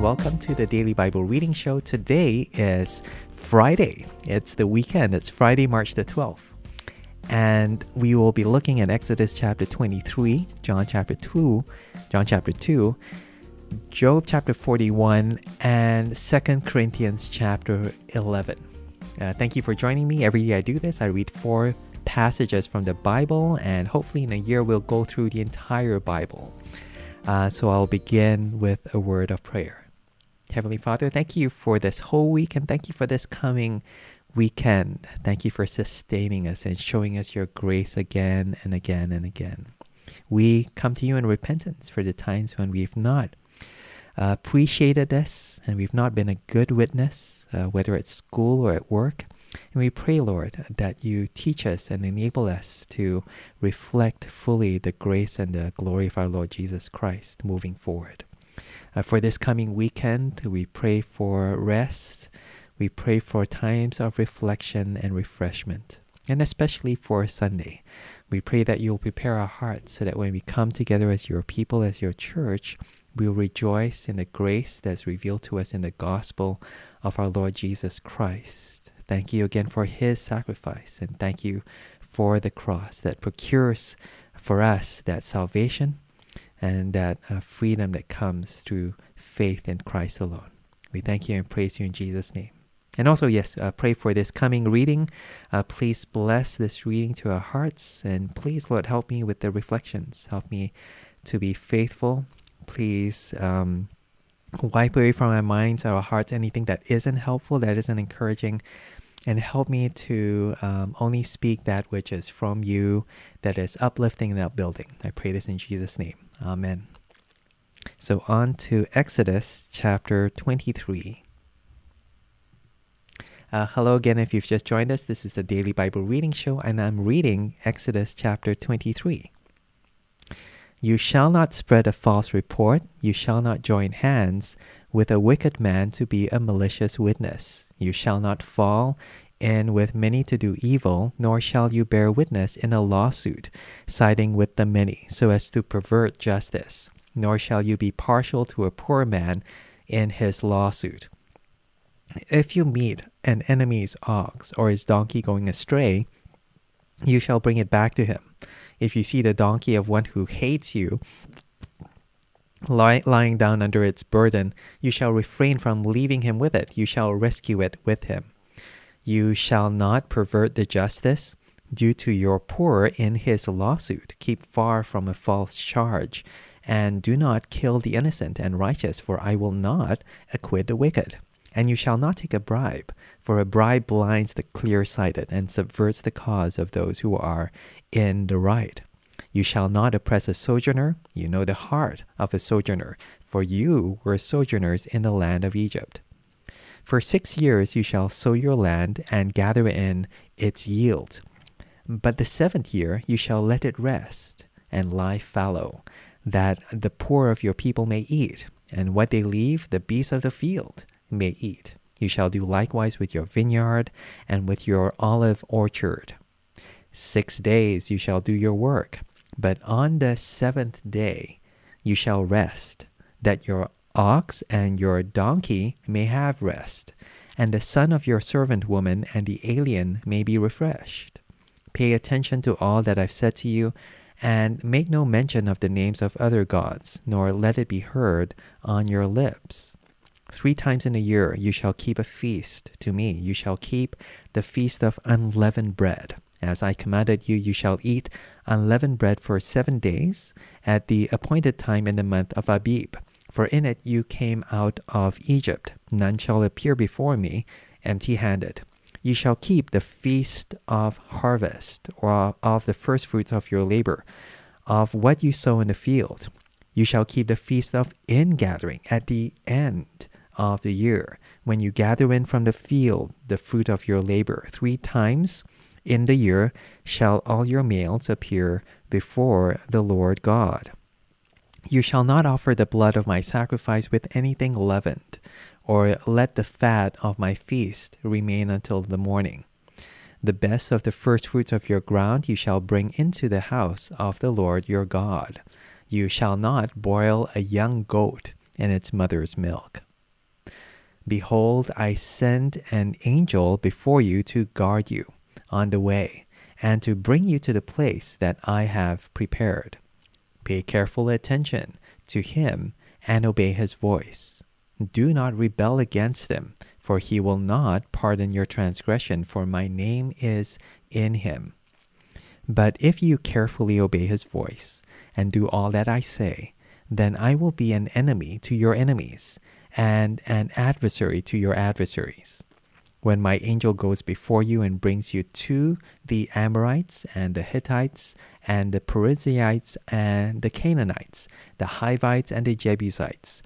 welcome to the Daily Bible Reading Show. Today is Friday. It's the weekend. It's Friday, March the 12th. And we will be looking at Exodus chapter 23, John chapter 2, John chapter 2, Job chapter 41, and 2 Corinthians chapter 11. Uh, thank you for joining me. Every day I do this, I read four passages from the Bible, and hopefully in a year we'll go through the entire Bible. Uh, so I'll begin with a word of prayer. Heavenly Father, thank you for this whole week and thank you for this coming weekend. Thank you for sustaining us and showing us your grace again and again and again. We come to you in repentance for the times when we've not uh, appreciated this and we've not been a good witness, uh, whether at school or at work. And we pray, Lord, that you teach us and enable us to reflect fully the grace and the glory of our Lord Jesus Christ moving forward. Uh, for this coming weekend, we pray for rest. We pray for times of reflection and refreshment, and especially for Sunday. We pray that you'll prepare our hearts so that when we come together as your people, as your church, we'll rejoice in the grace that's revealed to us in the gospel of our Lord Jesus Christ. Thank you again for his sacrifice, and thank you for the cross that procures for us that salvation and that uh, freedom that comes through faith in Christ alone. We thank you and praise you in Jesus' name. And also, yes, uh, pray for this coming reading. Uh, please bless this reading to our hearts. And please, Lord, help me with the reflections. Help me to be faithful. Please um, wipe away from our minds, our hearts, anything that isn't helpful, that isn't encouraging and help me to um, only speak that which is from you, that is uplifting and upbuilding. I pray this in Jesus' name. Amen. So, on to Exodus chapter 23. Uh, hello again, if you've just joined us. This is the Daily Bible Reading Show, and I'm reading Exodus chapter 23. You shall not spread a false report, you shall not join hands with a wicked man to be a malicious witness. You shall not fall in with many to do evil, nor shall you bear witness in a lawsuit, siding with the many, so as to pervert justice. Nor shall you be partial to a poor man in his lawsuit. If you meet an enemy's ox or his donkey going astray, you shall bring it back to him. If you see the donkey of one who hates you lying down under its burden, you shall refrain from leaving him with it. You shall rescue it with him. You shall not pervert the justice due to your poor in his lawsuit. Keep far from a false charge, and do not kill the innocent and righteous, for I will not acquit the wicked. And you shall not take a bribe, for a bribe blinds the clear sighted and subverts the cause of those who are in the right. You shall not oppress a sojourner. You know the heart of a sojourner, for you were sojourners in the land of Egypt. For six years you shall sow your land and gather in its yield. But the seventh year you shall let it rest and lie fallow, that the poor of your people may eat, and what they leave the beasts of the field may eat. You shall do likewise with your vineyard and with your olive orchard. Six days you shall do your work, but on the seventh day you shall rest, that your ox and your donkey may have rest, and the son of your servant woman and the alien may be refreshed. Pay attention to all that I've said to you, and make no mention of the names of other gods, nor let it be heard on your lips. Three times in a year you shall keep a feast to me. You shall keep the feast of unleavened bread. As I commanded you, you shall eat unleavened bread for seven days at the appointed time in the month of Abib. For in it you came out of Egypt. None shall appear before me empty handed. You shall keep the feast of harvest, or of the firstfruits of your labor, of what you sow in the field. You shall keep the feast of ingathering at the end of the year, when you gather in from the field the fruit of your labor. Three times in the year shall all your males appear before the Lord God. You shall not offer the blood of my sacrifice with anything leavened, or let the fat of my feast remain until the morning. The best of the first fruits of your ground you shall bring into the house of the Lord your God. You shall not boil a young goat in its mother's milk. Behold, I send an angel before you to guard you on the way and to bring you to the place that I have prepared. Pay careful attention to him and obey his voice. Do not rebel against him, for he will not pardon your transgression, for my name is in him. But if you carefully obey his voice and do all that I say, then I will be an enemy to your enemies and an adversary to your adversaries. When my angel goes before you and brings you to the Amorites and the Hittites and the Perizzites and the Canaanites, the Hivites and the Jebusites,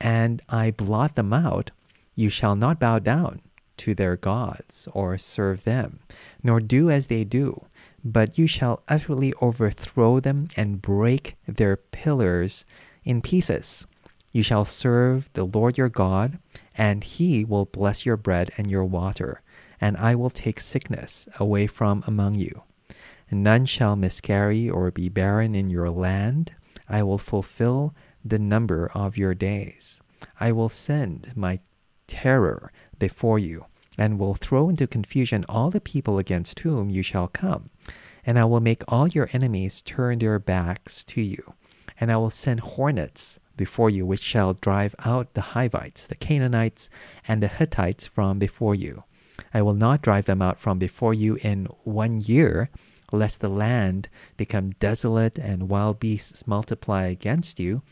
and I blot them out, you shall not bow down to their gods or serve them, nor do as they do, but you shall utterly overthrow them and break their pillars in pieces. You shall serve the Lord your God, and he will bless your bread and your water, and I will take sickness away from among you. None shall miscarry or be barren in your land. I will fulfill the number of your days. I will send my terror before you, and will throw into confusion all the people against whom you shall come. And I will make all your enemies turn their backs to you. And I will send hornets before you, which shall drive out the Hivites, the Canaanites, and the Hittites from before you. I will not drive them out from before you in one year, lest the land become desolate and wild beasts multiply against you.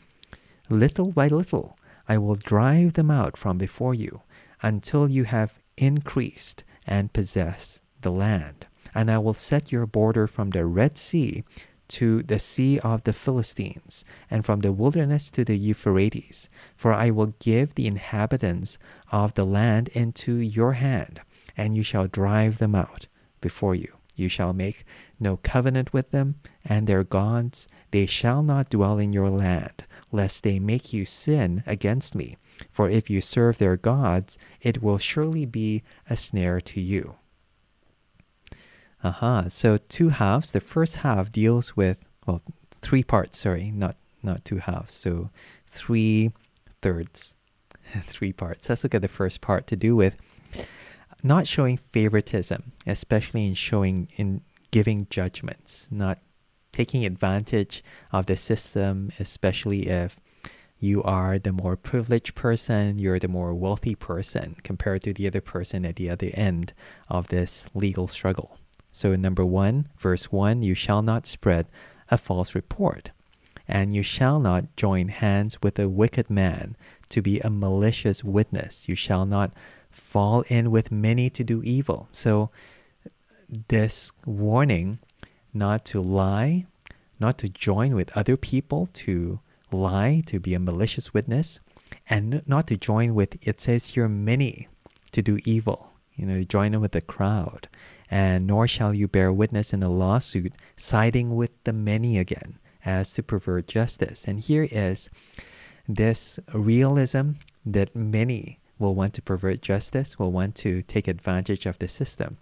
Little by little I will drive them out from before you, until you have increased and possessed the land. And I will set your border from the Red Sea to the sea of the Philistines, and from the wilderness to the Euphrates. For I will give the inhabitants of the land into your hand, and you shall drive them out before you. You shall make no covenant with them, and their gods, they shall not dwell in your land, lest they make you sin against me. For if you serve their gods, it will surely be a snare to you. Uh-huh. So two halves. The first half deals with well, three parts. Sorry, not not two halves. So three thirds, three parts. Let's look at the first part to do with not showing favoritism, especially in showing in giving judgments, not taking advantage of the system, especially if you are the more privileged person, you're the more wealthy person compared to the other person at the other end of this legal struggle. So, number one, verse one, you shall not spread a false report, and you shall not join hands with a wicked man to be a malicious witness. You shall not fall in with many to do evil. So, this warning not to lie, not to join with other people to lie, to be a malicious witness, and not to join with, it says here, many to do evil. You know, join in with the crowd and nor shall you bear witness in a lawsuit siding with the many again as to pervert justice. And here is this realism that many will want to pervert justice, will want to take advantage of the system.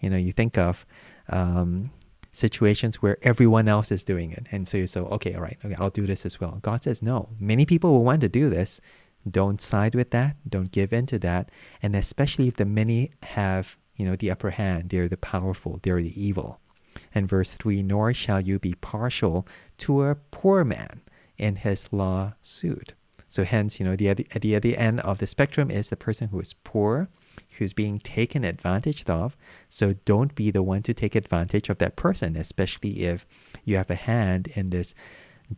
You know, you think of um, situations where everyone else is doing it. And so you say, okay, all right, okay, I'll do this as well. God says, no, many people will want to do this. Don't side with that. Don't give in to that. And especially if the many have you know, the upper hand. They're the powerful. They're the evil. And verse 3 Nor shall you be partial to a poor man in his lawsuit. So, hence, you know, the, at the other end of the spectrum is the person who is poor, who's being taken advantage of. So, don't be the one to take advantage of that person, especially if you have a hand in this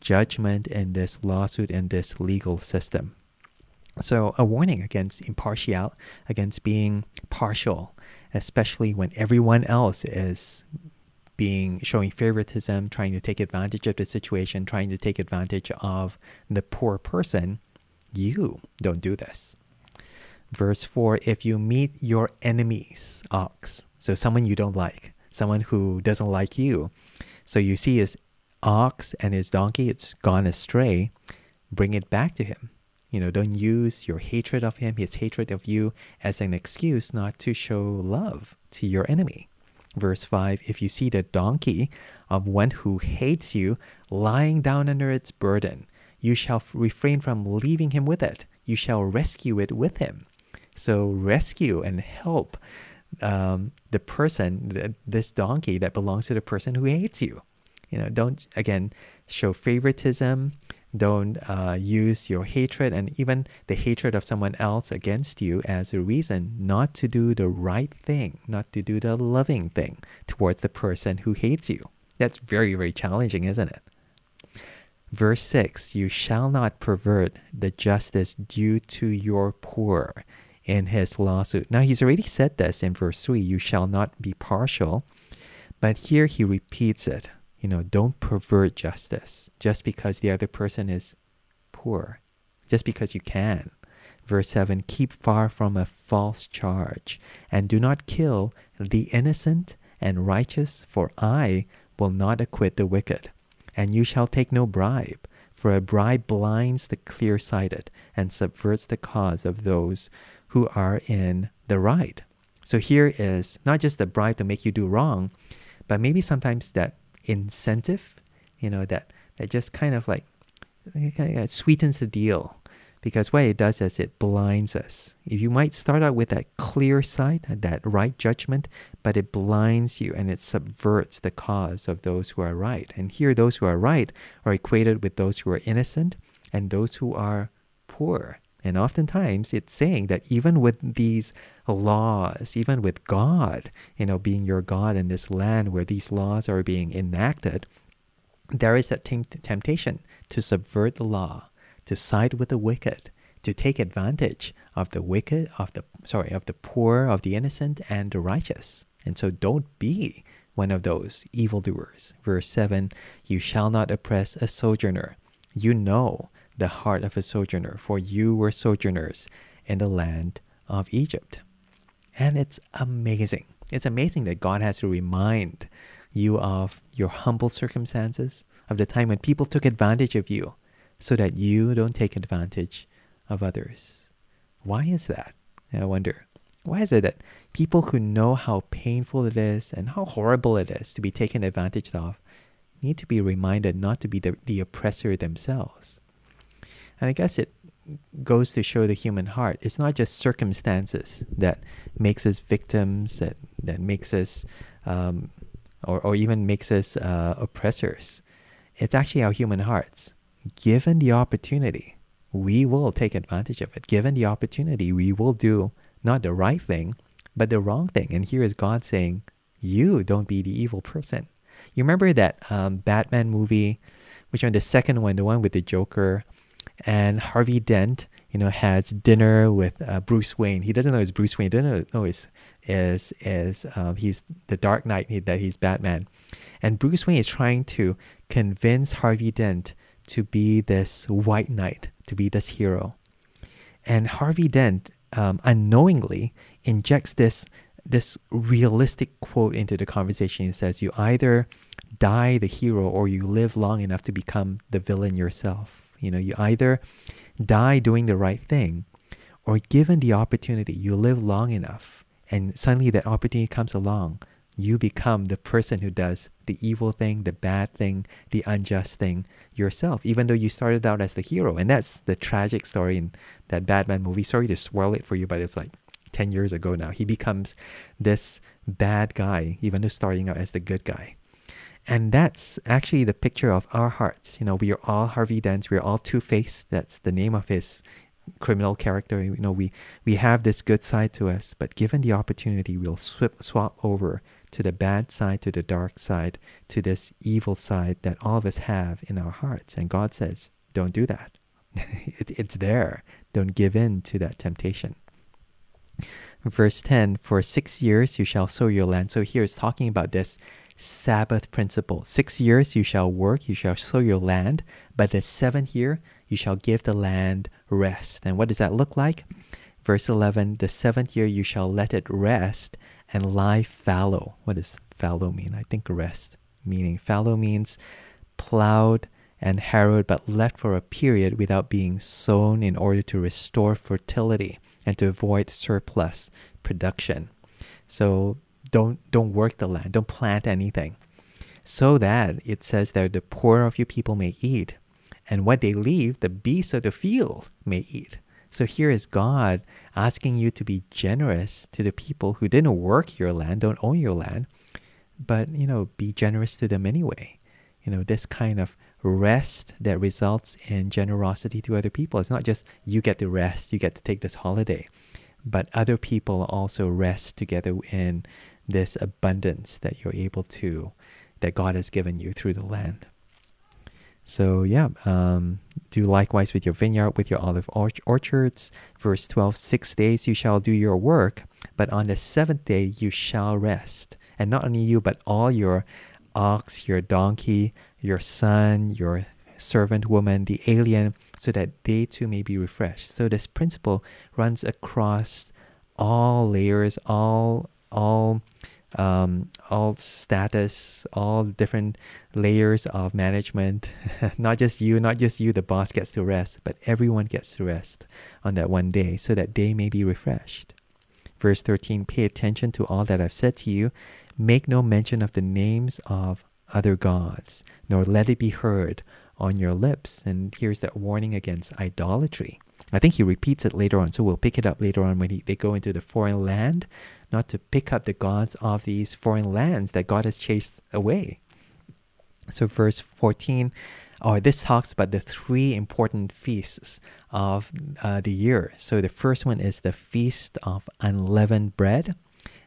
judgment, in this lawsuit, in this legal system. So, a warning against impartial, against being partial especially when everyone else is being showing favoritism, trying to take advantage of the situation, trying to take advantage of the poor person, you don't do this. Verse 4 If you meet your enemy's ox, so someone you don't like, someone who doesn't like you, so you see his ox and his donkey, it's gone astray, bring it back to him. You know, don't use your hatred of him, his hatred of you, as an excuse not to show love to your enemy. Verse 5 If you see the donkey of one who hates you lying down under its burden, you shall refrain from leaving him with it. You shall rescue it with him. So rescue and help um, the person, this donkey that belongs to the person who hates you. You know, don't again show favoritism. Don't uh, use your hatred and even the hatred of someone else against you as a reason not to do the right thing, not to do the loving thing towards the person who hates you. That's very, very challenging, isn't it? Verse 6 You shall not pervert the justice due to your poor in his lawsuit. Now, he's already said this in verse 3 You shall not be partial. But here he repeats it. You know, don't pervert justice just because the other person is poor, just because you can. Verse 7 Keep far from a false charge, and do not kill the innocent and righteous, for I will not acquit the wicked. And you shall take no bribe, for a bribe blinds the clear sighted and subverts the cause of those who are in the right. So here is not just the bribe to make you do wrong, but maybe sometimes that incentive, you know, that, that just kind of like sweetens the deal because what it does is it blinds us. If you might start out with that clear sight, that right judgment, but it blinds you and it subverts the cause of those who are right. And here, those who are right are equated with those who are innocent and those who are poor. And oftentimes, it's saying that even with these laws, even with God, you know, being your God in this land where these laws are being enacted, there is that temptation to subvert the law to side with the wicked, to take advantage of the wicked, of the sorry, of the poor, of the innocent, and the righteous. And so don't be one of those evildoers. Verse 7 You shall not oppress a sojourner. You know the heart of a sojourner, for you were sojourners in the land of Egypt. And it's amazing. It's amazing that God has to remind you of your humble circumstances, of the time when people took advantage of you, so that you don't take advantage of others. Why is that? I wonder. Why is it that people who know how painful it is and how horrible it is to be taken advantage of need to be reminded not to be the, the oppressor themselves? And I guess it goes to show the human heart. It's not just circumstances that makes us victims, that, that makes us, um, or, or even makes us uh, oppressors. It's actually our human hearts given the opportunity, we will take advantage of it. Given the opportunity, we will do not the right thing, but the wrong thing. And here is God saying, You don't be the evil person. You remember that um, Batman movie, which one? The second one, the one with the Joker, and Harvey Dent, you know, has dinner with uh, Bruce Wayne. He doesn't know it's Bruce Wayne. He doesn't know it's is is um, he's the Dark Knight. That he's Batman, and Bruce Wayne is trying to convince Harvey Dent to be this white knight, to be this hero. And Harvey Dent um, unknowingly injects this this realistic quote into the conversation. He says, "You either die the hero or you live long enough to become the villain yourself. You know, you either die doing the right thing, or given the opportunity, you live long enough, and suddenly that opportunity comes along." You become the person who does the evil thing, the bad thing, the unjust thing, yourself, even though you started out as the hero. And that's the tragic story in that Batman movie. Sorry to swirl it for you, but it's like 10 years ago now. He becomes this bad guy, even though starting out as the good guy. And that's actually the picture of our hearts. You know, we are all Harvey Dent. We are all Two Face. That's the name of his criminal character. You know, we we have this good side to us, but given the opportunity, we'll swip, swap over to the bad side, to the dark side, to this evil side that all of us have in our hearts. And God says, don't do that. it, it's there. Don't give in to that temptation. Verse 10 For six years you shall sow your land. So here is talking about this Sabbath principle. Six years you shall work, you shall sow your land, but the seventh year you shall give the land rest. And what does that look like? Verse 11 The seventh year you shall let it rest, and lie fallow. What does fallow mean? I think rest meaning. Fallow means plowed and harrowed but left for a period without being sown in order to restore fertility and to avoid surplus production. So don't don't work the land, don't plant anything. So that it says that the poor of your people may eat, and what they leave, the beasts of the field may eat. So here is God asking you to be generous to the people who didn't work your land, don't own your land, but you know, be generous to them anyway. You know, this kind of rest that results in generosity to other people. It's not just you get to rest, you get to take this holiday, but other people also rest together in this abundance that you're able to, that God has given you through the land. So, yeah, um, do likewise with your vineyard, with your olive orchards. Verse 12 Six days you shall do your work, but on the seventh day you shall rest. And not only you, but all your ox, your donkey, your son, your servant woman, the alien, so that they too may be refreshed. So this principle runs across all layers, all all um, all status, all different layers of management. not just you, not just you, the boss gets to rest, but everyone gets to rest on that one day so that they may be refreshed. Verse 13 Pay attention to all that I've said to you. Make no mention of the names of other gods, nor let it be heard on your lips. And here's that warning against idolatry. I think he repeats it later on, so we'll pick it up later on when he, they go into the foreign land, not to pick up the gods of these foreign lands that God has chased away. So, verse 14, or this talks about the three important feasts of uh, the year. So, the first one is the Feast of Unleavened Bread.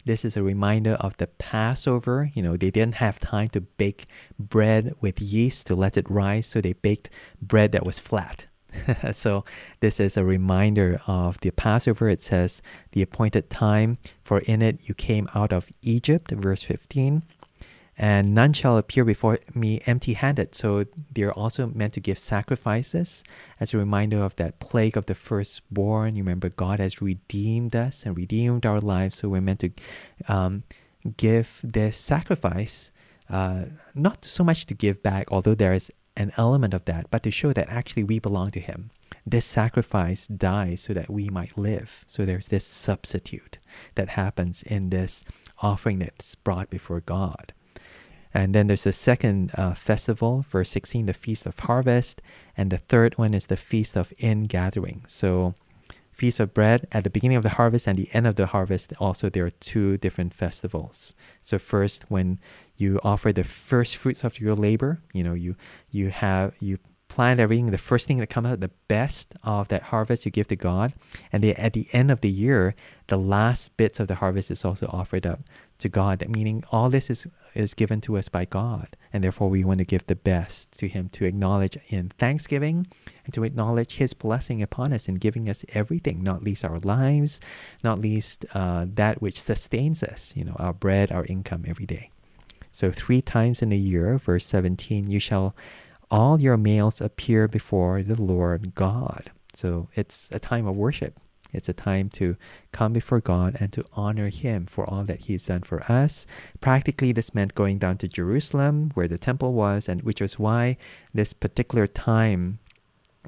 This is a reminder of the Passover. You know, they didn't have time to bake bread with yeast to let it rise, so they baked bread that was flat. so this is a reminder of the Passover. It says, the appointed time, for in it you came out of Egypt, verse 15. And none shall appear before me empty handed. So they're also meant to give sacrifices as a reminder of that plague of the firstborn. You remember, God has redeemed us and redeemed our lives. So we're meant to um, give this sacrifice, uh, not so much to give back, although there is an element of that, but to show that actually we belong to Him. This sacrifice dies so that we might live. So there's this substitute that happens in this offering that's brought before God. And then there's the second uh, festival, verse 16, the Feast of Harvest. And the third one is the Feast of Ingathering. So Feast of Bread at the beginning of the harvest and the end of the harvest, also there are two different festivals. So first, when you offer the first fruits of your labor, you know, you you have you plant everything, the first thing that comes out, the best of that harvest you give to God. And at the end of the year, the last bits of the harvest is also offered up to God. Meaning all this is is given to us by God. And therefore, we want to give the best to Him to acknowledge in thanksgiving and to acknowledge His blessing upon us in giving us everything, not least our lives, not least uh, that which sustains us, you know, our bread, our income every day. So, three times in a year, verse 17, you shall all your males appear before the Lord God. So, it's a time of worship. It's a time to come before God and to honor Him for all that He's done for us. Practically, this meant going down to Jerusalem, where the temple was, and which was why this particular time,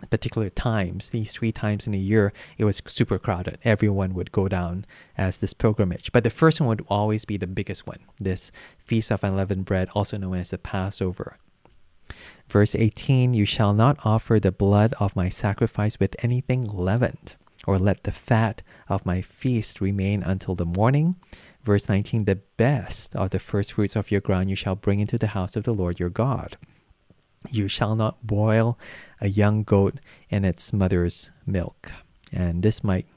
particular times, these three times in a year, it was super crowded. Everyone would go down as this pilgrimage. But the first one would always be the biggest one this Feast of Unleavened Bread, also known as the Passover. Verse 18 You shall not offer the blood of my sacrifice with anything leavened or let the fat of my feast remain until the morning. Verse 19 The best of the first fruits of your ground you shall bring into the house of the Lord your God. You shall not boil a young goat in its mother's milk. And this might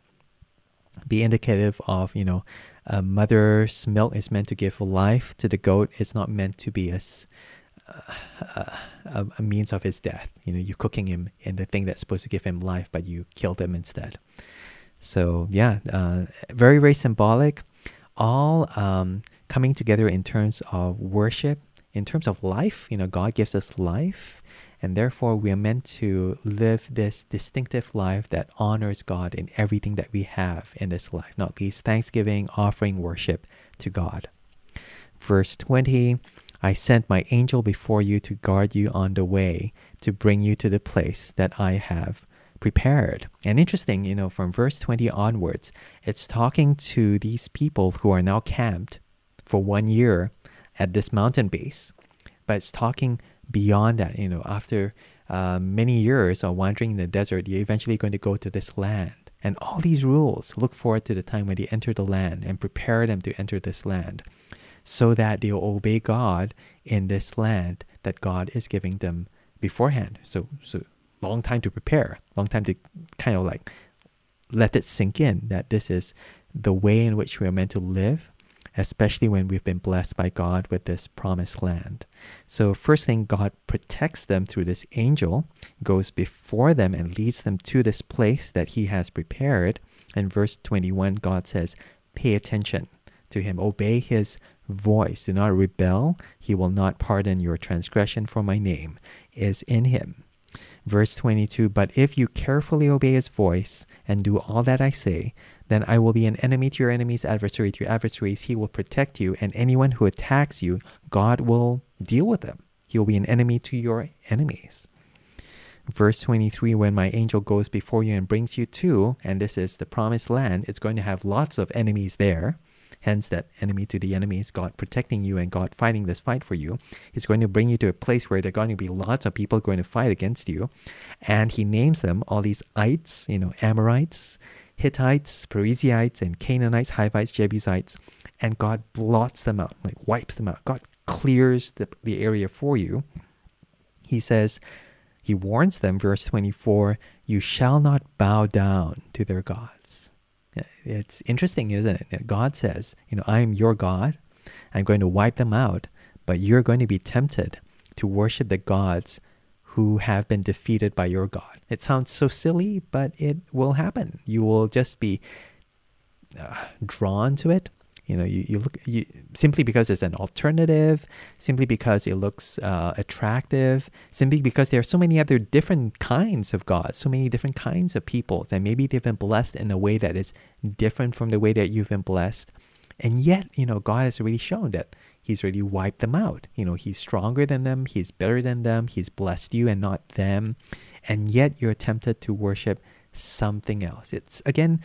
be indicative of, you know, a mother's milk is meant to give life to the goat. It's not meant to be a, a, a, means of his death. You know, you're cooking him in the thing that's supposed to give him life, but you killed him instead. So yeah, uh, very very symbolic. All um, coming together in terms of worship, in terms of life. You know, God gives us life, and therefore we are meant to live this distinctive life that honors God in everything that we have in this life. Not least thanksgiving, offering worship to God. Verse twenty. I sent my angel before you to guard you on the way to bring you to the place that I have prepared. And interesting, you know, from verse 20 onwards, it's talking to these people who are now camped for one year at this mountain base. But it's talking beyond that, you know, after uh, many years of wandering in the desert, you're eventually going to go to this land. and all these rules look forward to the time when they enter the land and prepare them to enter this land so that they'll obey God in this land that God is giving them beforehand. So, so long time to prepare, long time to kind of like let it sink in that this is the way in which we are meant to live, especially when we've been blessed by God with this promised land. So, first thing, God protects them through this angel, goes before them and leads them to this place that He has prepared. In verse 21, God says, Pay attention to Him, obey His voice, do not rebel. He will not pardon your transgression, for my name is in Him. Verse 22 But if you carefully obey his voice and do all that I say, then I will be an enemy to your enemies, adversary to your adversaries. He will protect you, and anyone who attacks you, God will deal with them. He will be an enemy to your enemies. Verse 23 When my angel goes before you and brings you to, and this is the promised land, it's going to have lots of enemies there. Hence, that enemy to the enemy is God protecting you and God fighting this fight for you. He's going to bring you to a place where there are going to be lots of people going to fight against you. And he names them all these ites, you know, Amorites, Hittites, Perizzites, and Canaanites, Hivites, Jebusites. And God blots them out, like wipes them out. God clears the, the area for you. He says, he warns them, verse 24, you shall not bow down to their gods. It's interesting, isn't it? God says, you know, I am your God. I'm going to wipe them out, but you're going to be tempted to worship the gods who have been defeated by your God. It sounds so silly, but it will happen. You will just be uh, drawn to it you know, you, you look you simply because it's an alternative, simply because it looks uh, attractive, simply because there are so many other different kinds of gods, so many different kinds of peoples, and maybe they've been blessed in a way that is different from the way that you've been blessed. And yet, you know, God has already shown that He's already wiped them out. You know, He's stronger than them, He's better than them, He's blessed you and not them. And yet you're tempted to worship something else. It's again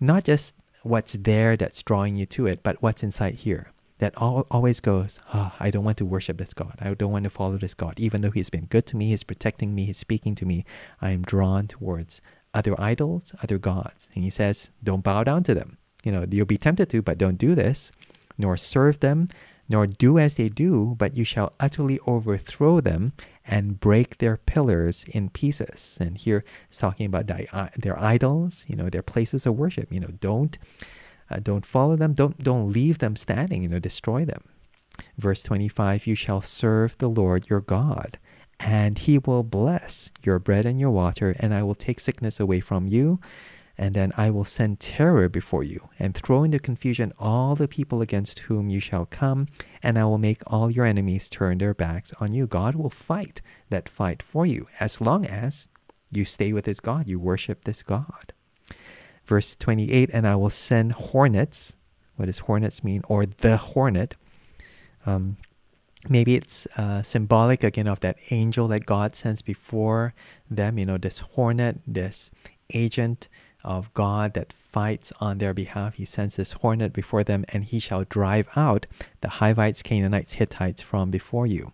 not just what's there that's drawing you to it, but what's inside here that always goes, oh, I don't want to worship this God. I don't want to follow this God. Even though He's been good to me, He's protecting me, He's speaking to me, I am drawn towards other idols, other gods. And He says, don't bow down to them. You know, you'll be tempted to, but don't do this, nor serve them, nor do as they do, but you shall utterly overthrow them and break their pillars in pieces. And here it's talking about their idols, you know, their places of worship. You know, don't uh, don't follow them. Don't don't leave them standing. You know, destroy them. Verse 25, you shall serve the Lord your God, and he will bless your bread and your water, and I will take sickness away from you and then I will send terror before you, and throw into confusion all the people against whom you shall come, and I will make all your enemies turn their backs on you. God will fight that fight for you, as long as you stay with this God, you worship this God. Verse 28 And I will send hornets. What does hornets mean? Or the hornet. Um, maybe it's uh, symbolic again of that angel that God sends before them. You know, this hornet, this agent of God that fights on their behalf. He sends this hornet before them, and he shall drive out the Hivites, Canaanites, Hittites from before you.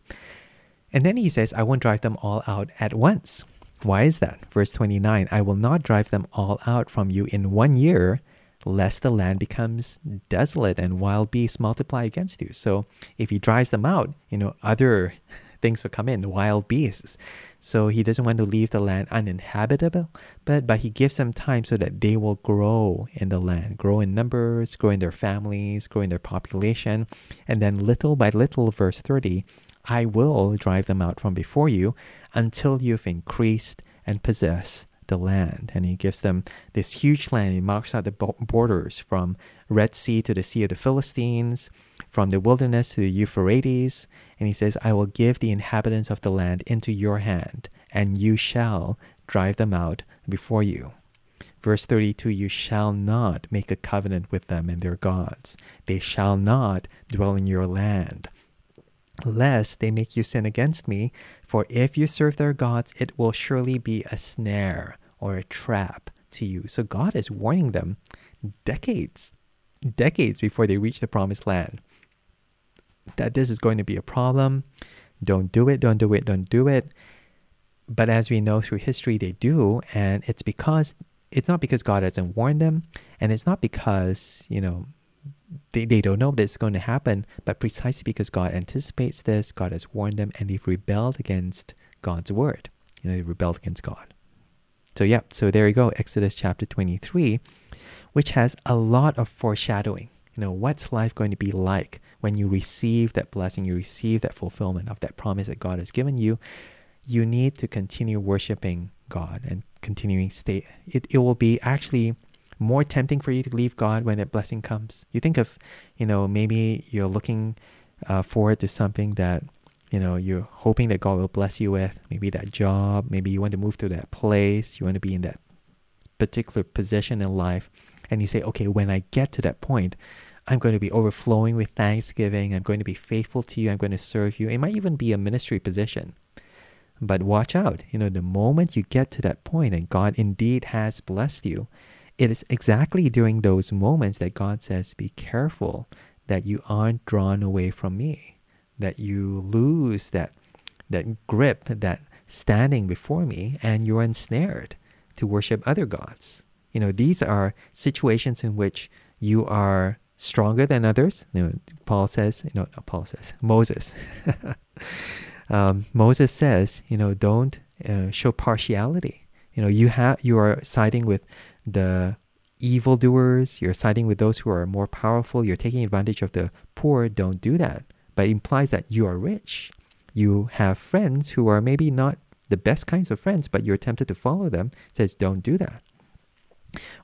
And then he says, I won't drive them all out at once. Why is that? Verse 29 I will not drive them all out from you in one year, lest the land becomes desolate and wild beasts multiply against you. So if he drives them out, you know, other things will come in, wild beasts. So he doesn't want to leave the land uninhabitable, but, but he gives them time so that they will grow in the land, grow in numbers, grow in their families, grow in their population. And then little by little, verse 30, I will drive them out from before you until you've increased and possessed the land. And he gives them this huge land. He marks out the borders from Red Sea to the Sea of the Philistines, from the wilderness to the Euphrates. And he says, I will give the inhabitants of the land into your hand, and you shall drive them out before you. Verse 32 You shall not make a covenant with them and their gods. They shall not dwell in your land, lest they make you sin against me. For if you serve their gods, it will surely be a snare or a trap to you. So God is warning them decades, decades before they reach the promised land that this is going to be a problem. Don't do it, don't do it, don't do it. But as we know through history, they do. And it's because it's not because God hasn't warned them, and it's not because, you know, they, they don't know that it's going to happen, but precisely because God anticipates this, God has warned them, and they've rebelled against God's word. You know, they rebelled against God. So, yeah, so there you go, Exodus chapter 23, which has a lot of foreshadowing. You know, what's life going to be like when you receive that blessing, you receive that fulfillment of that promise that God has given you? You need to continue worshiping God and continuing stay. It, it will be actually more tempting for you to leave God when that blessing comes. You think of, you know, maybe you're looking uh, forward to something that you know you're hoping that god will bless you with maybe that job maybe you want to move to that place you want to be in that particular position in life and you say okay when i get to that point i'm going to be overflowing with thanksgiving i'm going to be faithful to you i'm going to serve you. It might even be a ministry position. But watch out you know the moment you get to that point and god indeed has blessed you it is exactly during those moments that god says be careful that you aren't drawn away from me that you lose that that grip, that standing before me, and you're ensnared to worship other gods. You know, these are situations in which you are stronger than others. You know, Paul says, you know, Paul says, Moses. um, Moses says, you know, don't uh, show partiality. You know, you have you are siding with the evildoers. You're siding with those who are more powerful. You're taking advantage of the poor. Don't do that but it implies that you are rich. You have friends who are maybe not the best kinds of friends, but you're tempted to follow them. It says, don't do that.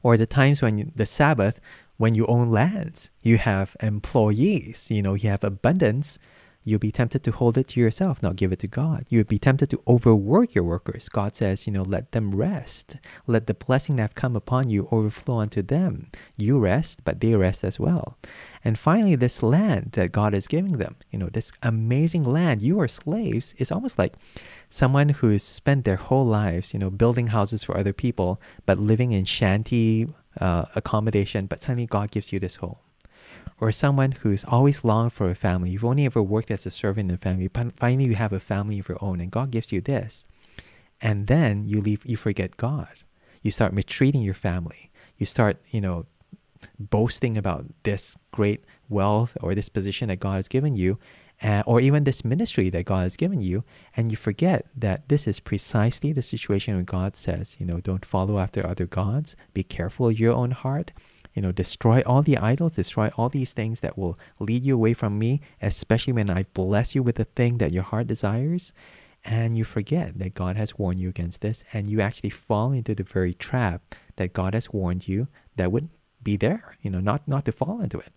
Or the times when you, the Sabbath, when you own lands, you have employees, you know, you have abundance, you'll be tempted to hold it to yourself, not give it to God. You'll be tempted to overwork your workers. God says, you know, let them rest. Let the blessing that have come upon you overflow unto them. You rest, but they rest as well. And finally, this land that God is giving them, you know, this amazing land, you are slaves, is almost like someone who's spent their whole lives, you know, building houses for other people, but living in shanty uh, accommodation, but suddenly God gives you this home or someone who's always longed for a family. You've only ever worked as a servant in a family, but finally you have a family of your own, and God gives you this. And then you leave, you forget God. You start mistreating your family. You start, you know, boasting about this great wealth or this position that God has given you, uh, or even this ministry that God has given you, and you forget that this is precisely the situation when God says, you know, don't follow after other gods, be careful of your own heart, you know, destroy all the idols, destroy all these things that will lead you away from me, especially when I bless you with the thing that your heart desires. And you forget that God has warned you against this, and you actually fall into the very trap that God has warned you that would be there, you know, not, not to fall into it.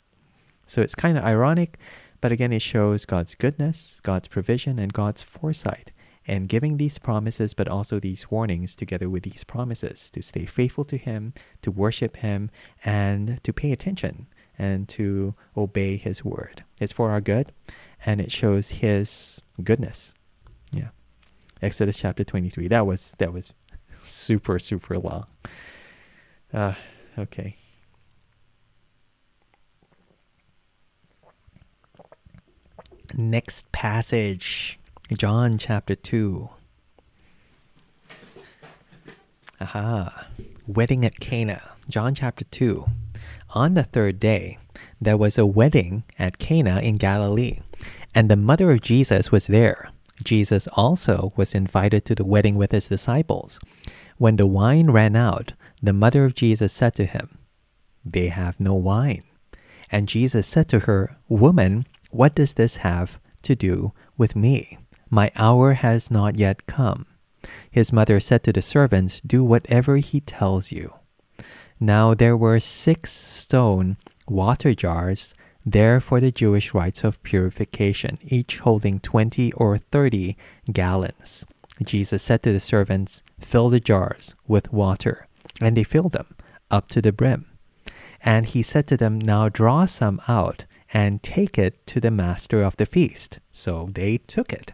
So it's kind of ironic, but again, it shows God's goodness, God's provision, and God's foresight and giving these promises, but also these warnings together with these promises to stay faithful to Him, to worship Him, and to pay attention and to obey His word. It's for our good, and it shows His goodness. Yeah, Exodus chapter twenty-three. That was that was super super long. Uh, okay. Next passage John chapter 2. Aha. Wedding at Cana. John chapter 2. On the third day, there was a wedding at Cana in Galilee, and the mother of Jesus was there. Jesus also was invited to the wedding with his disciples. When the wine ran out, the mother of Jesus said to him, They have no wine. And Jesus said to her, Woman, what does this have to do with me? My hour has not yet come. His mother said to the servants, Do whatever he tells you. Now there were six stone water jars there for the Jewish rites of purification, each holding 20 or 30 gallons. Jesus said to the servants, Fill the jars with water. And they filled them up to the brim. And he said to them, Now draw some out and take it to the master of the feast. So they took it.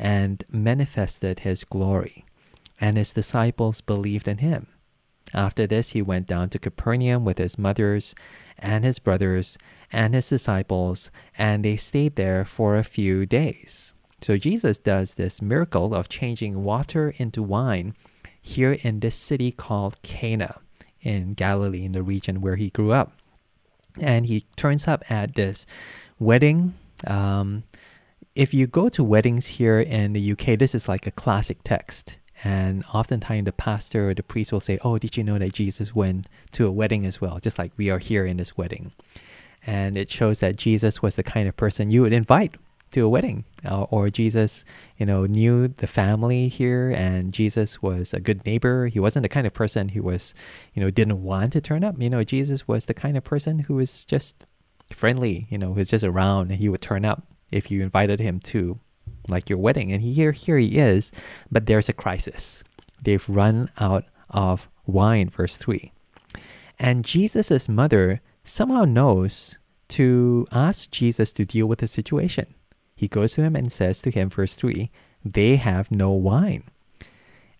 and manifested his glory, and his disciples believed in him. After this, he went down to Capernaum with his mothers and his brothers and his disciples, and they stayed there for a few days. So Jesus does this miracle of changing water into wine here in this city called Cana in Galilee, in the region where he grew up. And he turns up at this wedding. Um, if you go to weddings here in the UK, this is like a classic text. And oftentimes the pastor or the priest will say, Oh, did you know that Jesus went to a wedding as well? Just like we are here in this wedding. And it shows that Jesus was the kind of person you would invite to a wedding uh, or jesus you know knew the family here and jesus was a good neighbor he wasn't the kind of person who was you know didn't want to turn up you know jesus was the kind of person who was just friendly you know who's just around and he would turn up if you invited him to like your wedding and here here he is but there's a crisis they've run out of wine verse 3 and jesus' mother somehow knows to ask jesus to deal with the situation he goes to him and says to him, verse 3, They have no wine.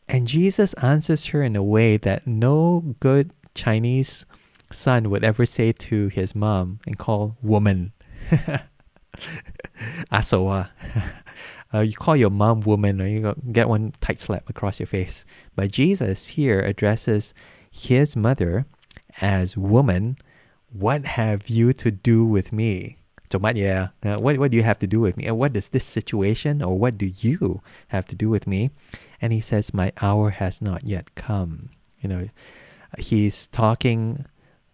And Jesus answers her in a way that no good Chinese son would ever say to his mom and call woman. Asoa. Uh, you call your mom woman or you get one tight slap across your face. But Jesus here addresses his mother as woman. What have you to do with me? So, yeah, uh, what, what do you have to do with me? And what does this situation or what do you have to do with me? And he says, My hour has not yet come. You know, he's talking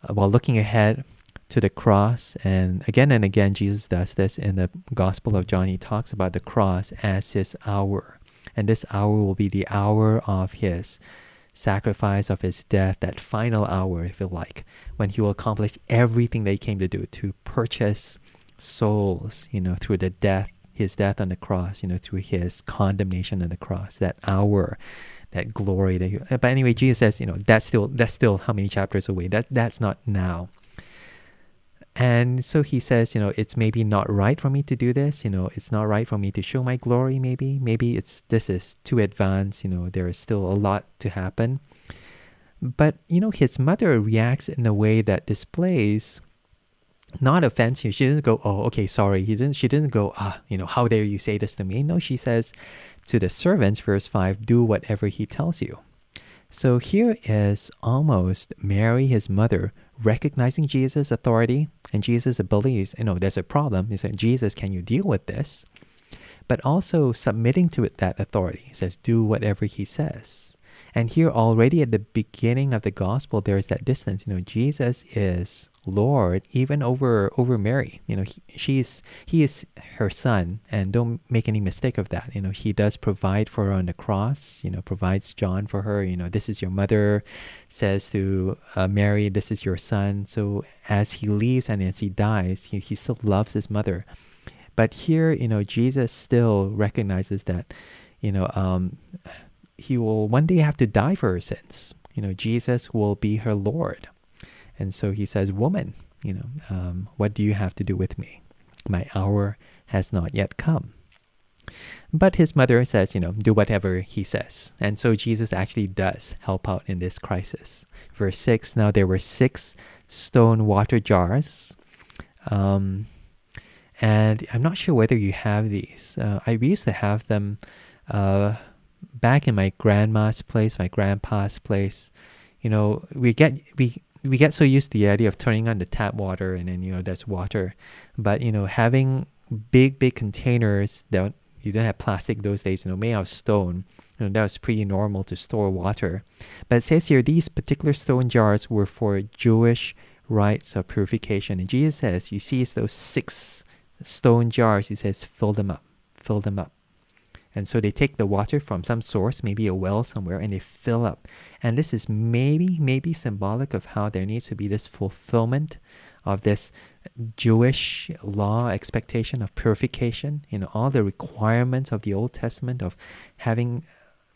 while looking ahead to the cross. And again and again, Jesus does this in the Gospel of John. He talks about the cross as his hour. And this hour will be the hour of his sacrifice, of his death, that final hour, if you like, when he will accomplish everything they came to do to purchase souls, you know, through the death, his death on the cross, you know, through his condemnation on the cross, that hour, that glory that you, but anyway, Jesus says, you know, that's still that's still how many chapters away. That that's not now. And so he says, you know, it's maybe not right for me to do this, you know, it's not right for me to show my glory, maybe. Maybe it's this is too advanced, you know, there is still a lot to happen. But, you know, his mother reacts in a way that displays not offensive. She didn't go, oh, okay, sorry. He didn't. She didn't go, ah, you know, how dare you say this to me? No, she says to the servants, verse five, do whatever he tells you. So here is almost Mary, his mother, recognizing Jesus' authority and Jesus' believes, you know, there's a problem. He said, Jesus, can you deal with this? But also submitting to it that authority. He says, do whatever he says. And here already at the beginning of the gospel, there is that distance. You know, Jesus is Lord even over over Mary. You know, he, she's he is her son, and don't make any mistake of that. You know, he does provide for her on the cross. You know, provides John for her. You know, this is your mother. Says to uh, Mary, this is your son. So as he leaves and as he dies, he he still loves his mother. But here, you know, Jesus still recognizes that, you know, um, he will one day have to die for her sins. You know, Jesus will be her Lord. And so he says, Woman, you know, um, what do you have to do with me? My hour has not yet come. But his mother says, you know, do whatever he says. And so Jesus actually does help out in this crisis. Verse 6 Now there were six stone water jars. Um, and I'm not sure whether you have these. Uh, I used to have them uh, back in my grandma's place, my grandpa's place, you know, we get we we get so used to the idea of turning on the tap water and then you know there's water, but you know having big big containers that you don't have plastic those days, you know, made out of stone. You know, that was pretty normal to store water. But it says here these particular stone jars were for Jewish rites of purification. And Jesus says, you see it's those six stone jars, he says, fill them up, fill them up. And so they take the water from some source, maybe a well somewhere, and they fill up. And this is maybe, maybe symbolic of how there needs to be this fulfillment of this Jewish law expectation of purification, you know, all the requirements of the Old Testament of having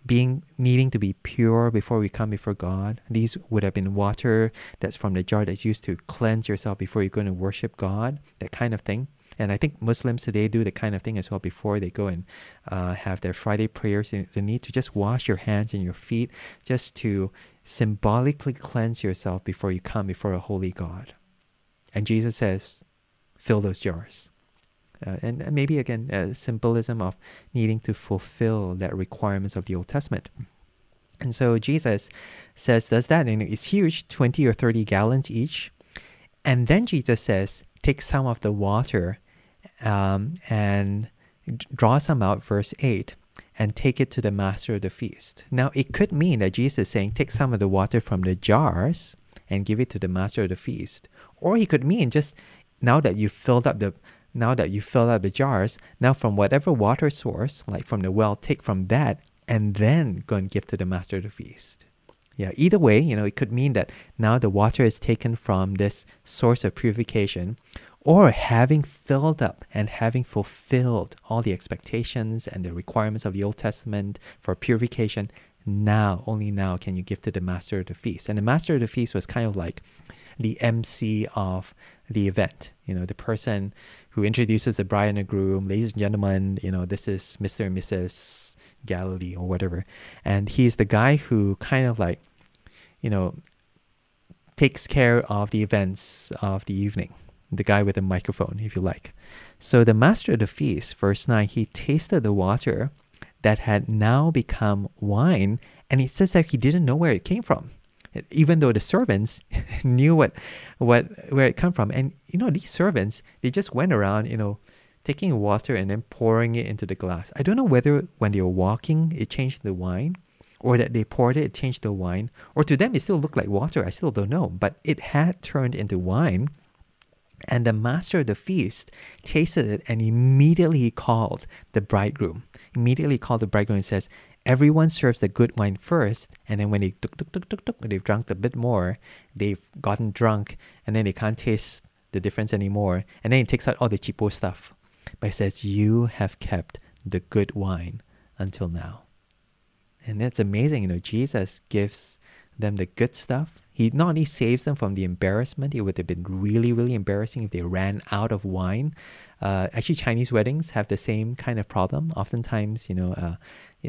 being needing to be pure before we come before God. These would have been water that's from the jar that's used to cleanse yourself before you're going to worship God, that kind of thing. And I think Muslims today do the kind of thing as well before they go and uh, have their Friday prayers. The need to just wash your hands and your feet just to symbolically cleanse yourself before you come before a holy God. And Jesus says, fill those jars. Uh, and maybe again, a symbolism of needing to fulfill that requirements of the Old Testament. And so Jesus says, does that, and it's huge, 20 or 30 gallons each. And then Jesus says, take some of the water um, and draw some out, verse 8, and take it to the master of the feast. Now, it could mean that Jesus is saying, take some of the water from the jars and give it to the master of the feast. Or he could mean just now that you've filled up the now that you filled up the jars, now from whatever water source, like from the well, take from that and then go and give to the master of the feast. Yeah, either way, you know, it could mean that now the water is taken from this source of purification, or having filled up and having fulfilled all the expectations and the requirements of the Old Testament for purification, now, only now can you give to the master of the feast. And the master of the feast was kind of like the MC of the event, you know, the person who introduces the bride and the groom, ladies and gentlemen, you know, this is Mr. and Mrs. Galilee or whatever. And he's the guy who kind of like, you know, takes care of the events of the evening the guy with the microphone, if you like. So the master of the feast, verse 9, he tasted the water that had now become wine, and it says that he didn't know where it came from. Even though the servants knew what, what, where it come from, and you know these servants, they just went around, you know, taking water and then pouring it into the glass. I don't know whether when they were walking it changed the wine, or that they poured it, it changed the wine, or to them it still looked like water. I still don't know, but it had turned into wine. And the master of the feast tasted it and immediately called the bridegroom. Immediately called the bridegroom and says, Everyone serves the good wine first, and then when they tuk, tuk, tuk, tuk, tuk, they've drunk a bit more, they've gotten drunk, and then they can't taste the difference anymore. And then he takes out all the cheapo stuff. But he says, You have kept the good wine until now. And that's amazing. You know, Jesus gives them the good stuff he not only saves them from the embarrassment, it would have been really, really embarrassing if they ran out of wine. Uh, actually, Chinese weddings have the same kind of problem. Oftentimes, you know, uh,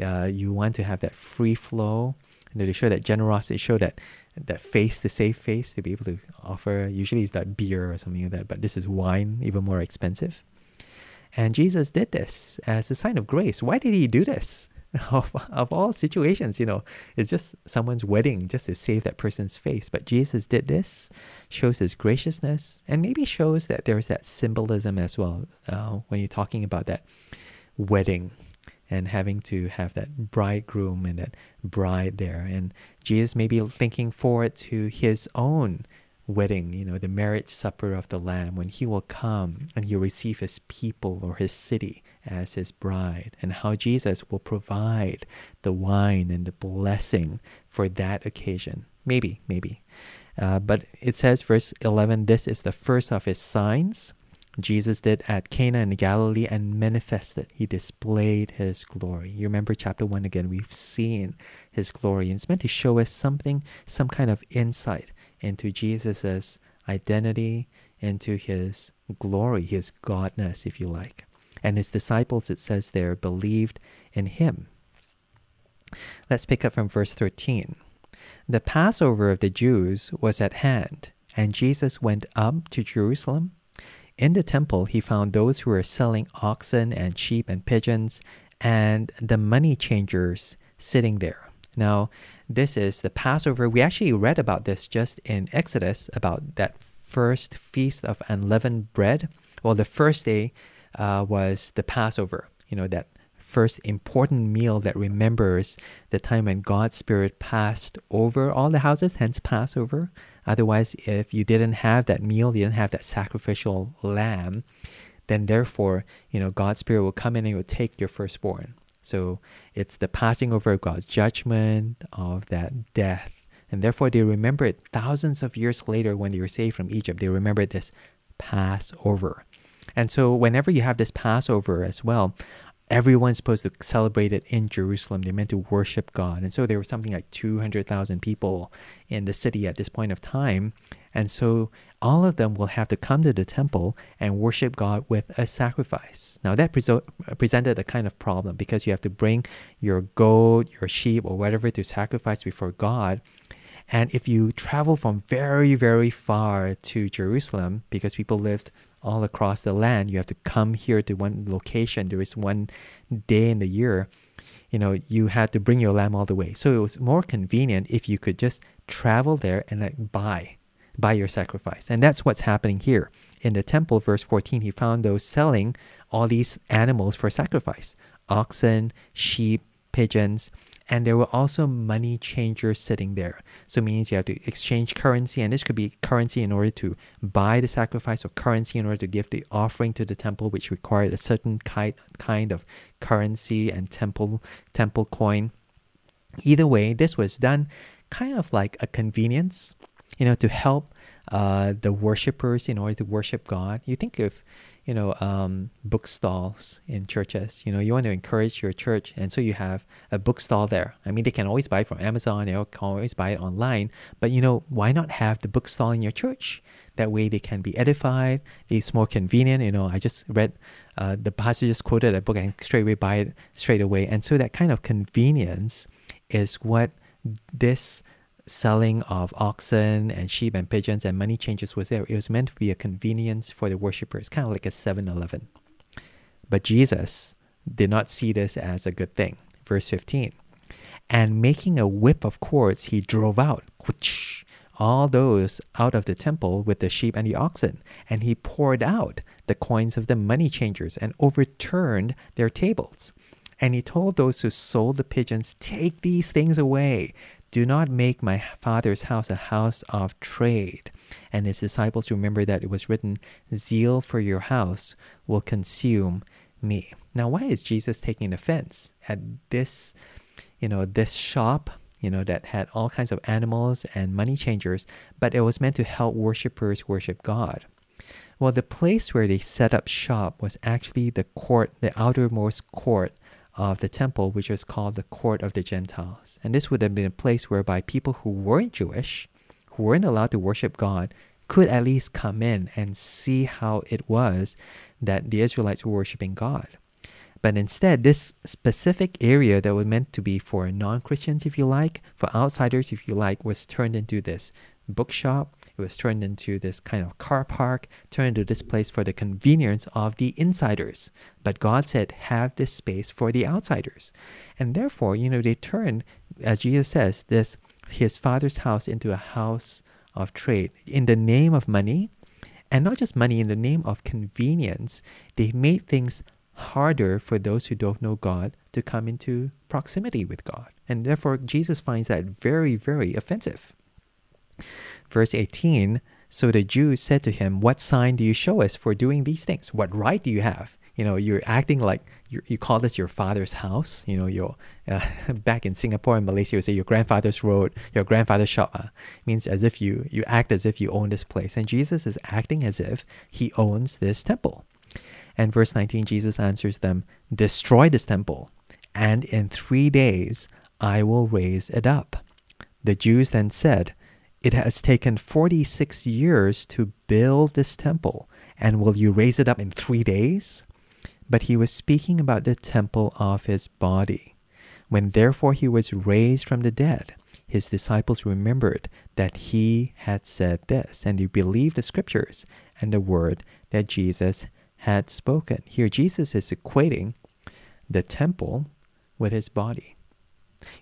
uh, you want to have that free flow. You know, they show that generosity, show that that face, the safe face, to be able to offer. Usually, it's like beer or something like that, but this is wine, even more expensive. And Jesus did this as a sign of grace. Why did he do this? of, of all situations, you know, it's just someone's wedding just to save that person's face. But Jesus did this, shows his graciousness, and maybe shows that there's that symbolism as well uh, when you're talking about that wedding and having to have that bridegroom and that bride there. And Jesus maybe thinking forward to his own wedding, you know, the marriage supper of the Lamb, when he will come and he'll receive his people or his city as his bride, and how Jesus will provide the wine and the blessing for that occasion. Maybe, maybe. Uh, but it says, verse 11, this is the first of his signs Jesus did at Cana in Galilee and manifested. He displayed his glory. You remember chapter 1 again, we've seen his glory. And it's meant to show us something, some kind of insight into Jesus's identity, into his glory, his godness, if you like. And his disciples, it says there, believed in him. Let's pick up from verse 13. The Passover of the Jews was at hand, and Jesus went up to Jerusalem. In the temple, he found those who were selling oxen and sheep and pigeons, and the money changers sitting there. Now, this is the Passover. We actually read about this just in Exodus about that first feast of unleavened bread. Well, the first day uh, was the Passover, you know, that first important meal that remembers the time when God's Spirit passed over all the houses, hence Passover. Otherwise, if you didn't have that meal, you didn't have that sacrificial lamb, then therefore, you know, God's Spirit will come in and will take your firstborn. So it's the passing over of God's judgment of that death. And therefore, they remember it thousands of years later when they were saved from Egypt. They remember this Passover. And so, whenever you have this Passover as well, everyone's supposed to celebrate it in Jerusalem. They're meant to worship God. And so there was something like 200,000 people in the city at this point of time. And so all of them will have to come to the temple and worship God with a sacrifice. Now, that pre- presented a kind of problem because you have to bring your goat, your sheep, or whatever to sacrifice before God. And if you travel from very, very far to Jerusalem, because people lived all across the land. You have to come here to one location. There is one day in the year. You know, you had to bring your lamb all the way. So it was more convenient if you could just travel there and like buy, buy your sacrifice. And that's what's happening here. In the temple, verse 14, he found those selling all these animals for sacrifice oxen, sheep, pigeons, and there were also money changers sitting there. So it means you have to exchange currency, and this could be currency in order to buy the sacrifice, or currency in order to give the offering to the temple, which required a certain kind kind of currency and temple temple coin. Either way, this was done kind of like a convenience, you know, to help uh, the worshippers in order to worship God. You think of, you know, um, bookstores in churches. You know, you want to encourage your church, and so you have a bookstore there. I mean, they can always buy it from Amazon. They can always buy it online. But you know, why not have the bookstore in your church? That way, they can be edified. It's more convenient. You know, I just read uh, the pastor just quoted a book and straight away buy it straight away. And so that kind of convenience is what this selling of oxen and sheep and pigeons and money changers was there. It was meant to be a convenience for the worshippers, kind of like a 7 Eleven. But Jesus did not see this as a good thing. Verse 15. And making a whip of cords, he drove out whoosh, all those out of the temple with the sheep and the oxen. And he poured out the coins of the money changers and overturned their tables. And he told those who sold the pigeons, Take these things away. Do not make my father's house a house of trade. And his disciples remember that it was written, Zeal for your house will consume me. Now, why is Jesus taking offense at this, you know, this shop, you know, that had all kinds of animals and money changers, but it was meant to help worshippers worship God? Well, the place where they set up shop was actually the court, the outermost court of the temple, which was called the Court of the Gentiles. And this would have been a place whereby people who weren't Jewish, who weren't allowed to worship God, could at least come in and see how it was that the Israelites were worshiping God. But instead, this specific area that was meant to be for non Christians, if you like, for outsiders, if you like, was turned into this bookshop, it was turned into this kind of car park, turned into this place for the convenience of the insiders. But God said, have this space for the outsiders. And therefore, you know, they turned, as Jesus says, this his father's house into a house of trade in the name of money. And not just money, in the name of convenience, they made things harder for those who don't know God to come into proximity with God. And therefore, Jesus finds that very, very offensive. Verse 18 So the Jews said to him, What sign do you show us for doing these things? What right do you have? You know, you're acting like you you call this your father's house. You know, your uh, back in Singapore and Malaysia, you say your grandfather's road, your grandfather's shop. Uh, means as if you you act as if you own this place, and Jesus is acting as if he owns this temple. And verse 19, Jesus answers them, Destroy this temple, and in three days I will raise it up. The Jews then said, it has taken 46 years to build this temple, and will you raise it up in three days? But he was speaking about the temple of his body. When therefore he was raised from the dead, his disciples remembered that he had said this, and they believed the scriptures and the word that Jesus had spoken. Here, Jesus is equating the temple with his body.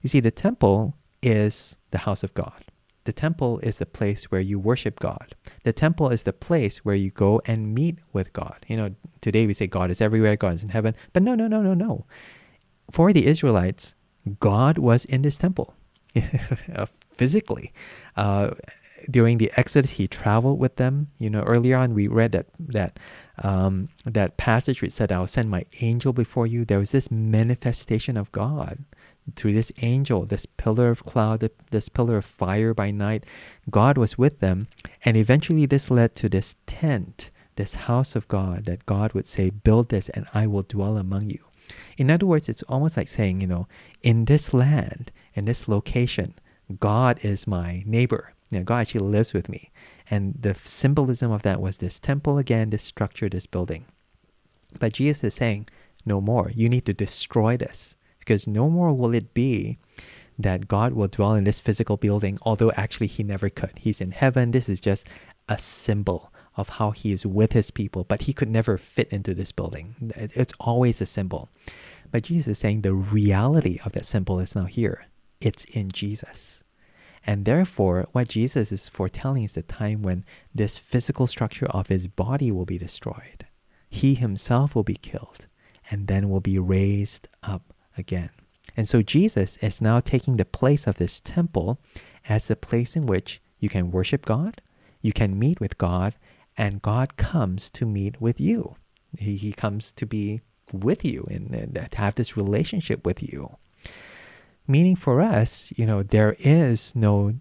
You see, the temple is the house of God. The temple is the place where you worship God. The temple is the place where you go and meet with God. You know, today we say God is everywhere, God is in heaven. But no, no, no, no, no. For the Israelites, God was in this temple physically. Uh, during the Exodus, he traveled with them. You know, earlier on we read that that um, that passage which said, "I'll send my angel before you." There was this manifestation of God through this angel, this pillar of cloud, this pillar of fire by night. God was with them, and eventually this led to this tent, this house of God that God would say, "Build this, and I will dwell among you." In other words, it's almost like saying, you know, in this land, in this location, God is my neighbor. You know, God actually lives with me. And the symbolism of that was this temple again, this structure, this building. But Jesus is saying, no more. You need to destroy this because no more will it be that God will dwell in this physical building, although actually he never could. He's in heaven. This is just a symbol of how he is with his people, but he could never fit into this building. It's always a symbol. But Jesus is saying the reality of that symbol is now here. It's in Jesus. And therefore, what Jesus is foretelling is the time when this physical structure of his body will be destroyed. He himself will be killed and then will be raised up again. And so Jesus is now taking the place of this temple as the place in which you can worship God, you can meet with God, and God comes to meet with you. He, he comes to be with you and, and have this relationship with you. Meaning for us, you know, there is no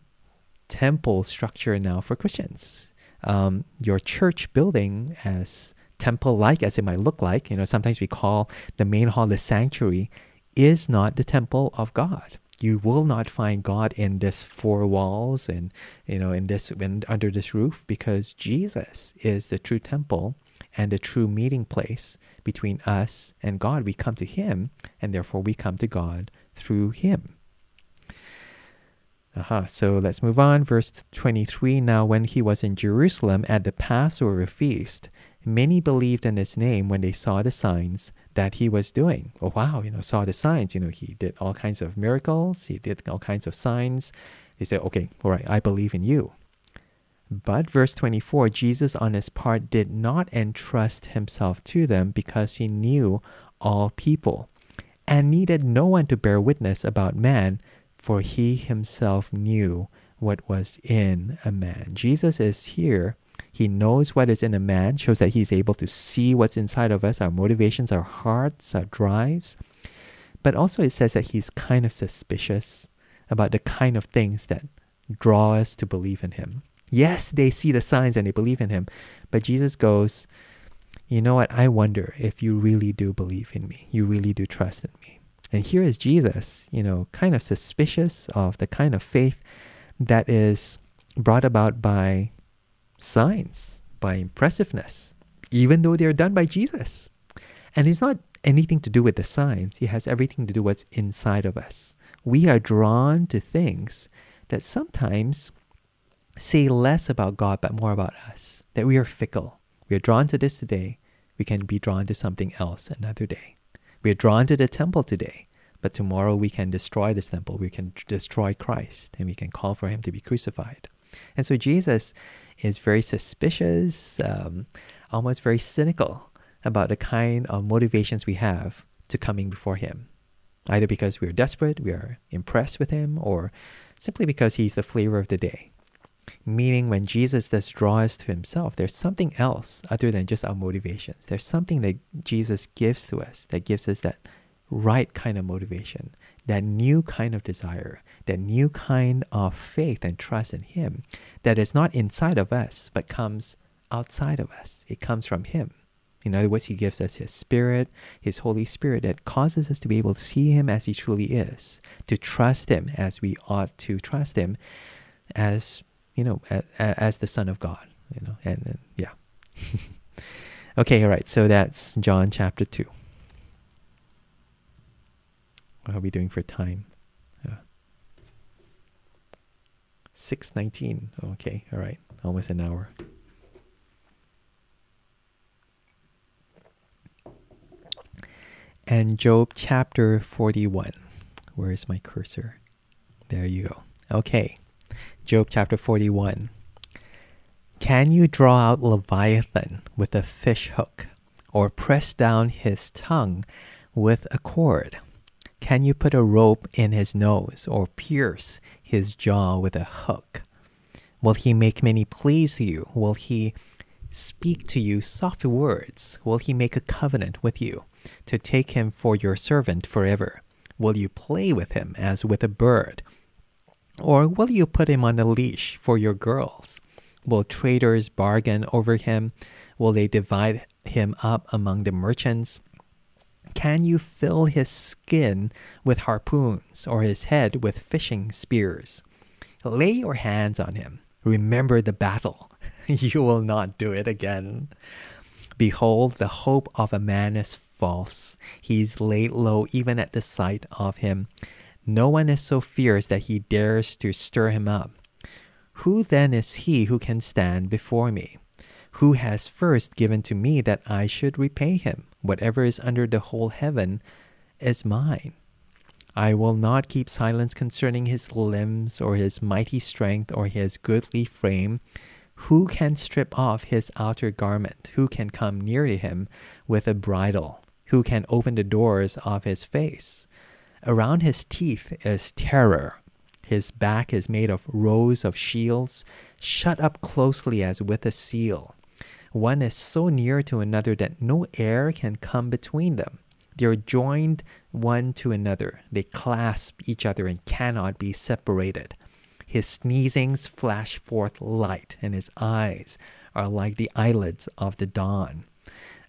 temple structure now for Christians. Um, your church building, as temple like as it might look like, you know, sometimes we call the main hall the sanctuary, is not the temple of God. You will not find God in this four walls and you know in this under this roof because Jesus is the true temple and the true meeting place between us and God. We come to Him, and therefore we come to God through Him. Aha, so let's move on. Verse 23 Now, when he was in Jerusalem at the Passover feast, many believed in his name when they saw the signs that he was doing. Oh, wow, you know, saw the signs. You know, he did all kinds of miracles, he did all kinds of signs. They said, okay, all right, I believe in you. But verse 24, Jesus on his part did not entrust himself to them because he knew all people and needed no one to bear witness about man, for he himself knew what was in a man. Jesus is here he knows what is in a man, shows that he's able to see what's inside of us, our motivations, our hearts, our drives. But also, it says that he's kind of suspicious about the kind of things that draw us to believe in him. Yes, they see the signs and they believe in him, but Jesus goes, You know what? I wonder if you really do believe in me. You really do trust in me. And here is Jesus, you know, kind of suspicious of the kind of faith that is brought about by signs, by impressiveness, even though they're done by Jesus. And it's not anything to do with the signs, it has everything to do with what's inside of us. We are drawn to things that sometimes say less about God but more about us, that we are fickle. We are drawn to this today, we can be drawn to something else another day. We are drawn to the temple today, but tomorrow we can destroy this temple, we can destroy Christ, and we can call for him to be crucified. And so Jesus is very suspicious, um, almost very cynical about the kind of motivations we have to coming before Him. Either because we are desperate, we are impressed with Him, or simply because He's the flavor of the day. Meaning, when Jesus does draw us to Himself, there's something else other than just our motivations. There's something that Jesus gives to us that gives us that right kind of motivation, that new kind of desire, that new kind of faith and trust in Him that is not inside of us, but comes outside of us. It comes from Him. In other words, He gives us His Spirit, His Holy Spirit, that causes us to be able to see Him as He truly is, to trust Him as we ought to trust Him, as you know, as, as the Son of God. You know, and, and yeah. okay, all right. So that's John chapter two. What are we doing for time? Uh, 619. Okay, all right. Almost an hour. And Job chapter 41. Where is my cursor? There you go. Okay. Job chapter 41. Can you draw out Leviathan with a fish hook, or press down his tongue with a cord? Can you put a rope in his nose or pierce his jaw with a hook? Will he make many pleas you? Will he speak to you soft words? Will he make a covenant with you to take him for your servant forever? Will you play with him as with a bird? Or will you put him on a leash for your girls? Will traders bargain over him? Will they divide him up among the merchants? Can you fill his skin with harpoons or his head with fishing spears? Lay your hands on him. Remember the battle. you will not do it again. Behold, the hope of a man is false. He is laid low even at the sight of him. No one is so fierce that he dares to stir him up. Who then is he who can stand before me? Who has first given to me that I should repay him? Whatever is under the whole heaven is mine. I will not keep silence concerning his limbs or his mighty strength or his goodly frame. Who can strip off his outer garment? Who can come near to him with a bridle? Who can open the doors of his face? Around his teeth is terror. His back is made of rows of shields, shut up closely as with a seal. One is so near to another that no air can come between them. They are joined one to another. They clasp each other and cannot be separated. His sneezings flash forth light, and his eyes are like the eyelids of the dawn.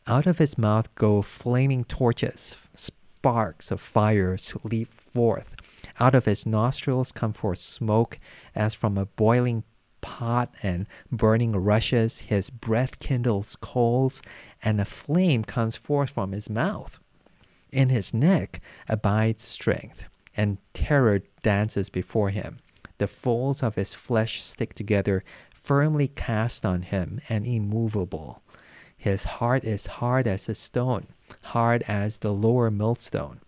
Out of his mouth go flaming torches, sparks of fire leap forth. Out of his nostrils come forth smoke as from a boiling pot and burning rushes, his breath kindles coals, and a flame comes forth from his mouth. In his neck abides strength, and terror dances before him. The folds of his flesh stick together, firmly cast on him and immovable. His heart is hard as a stone, hard as the lower millstone.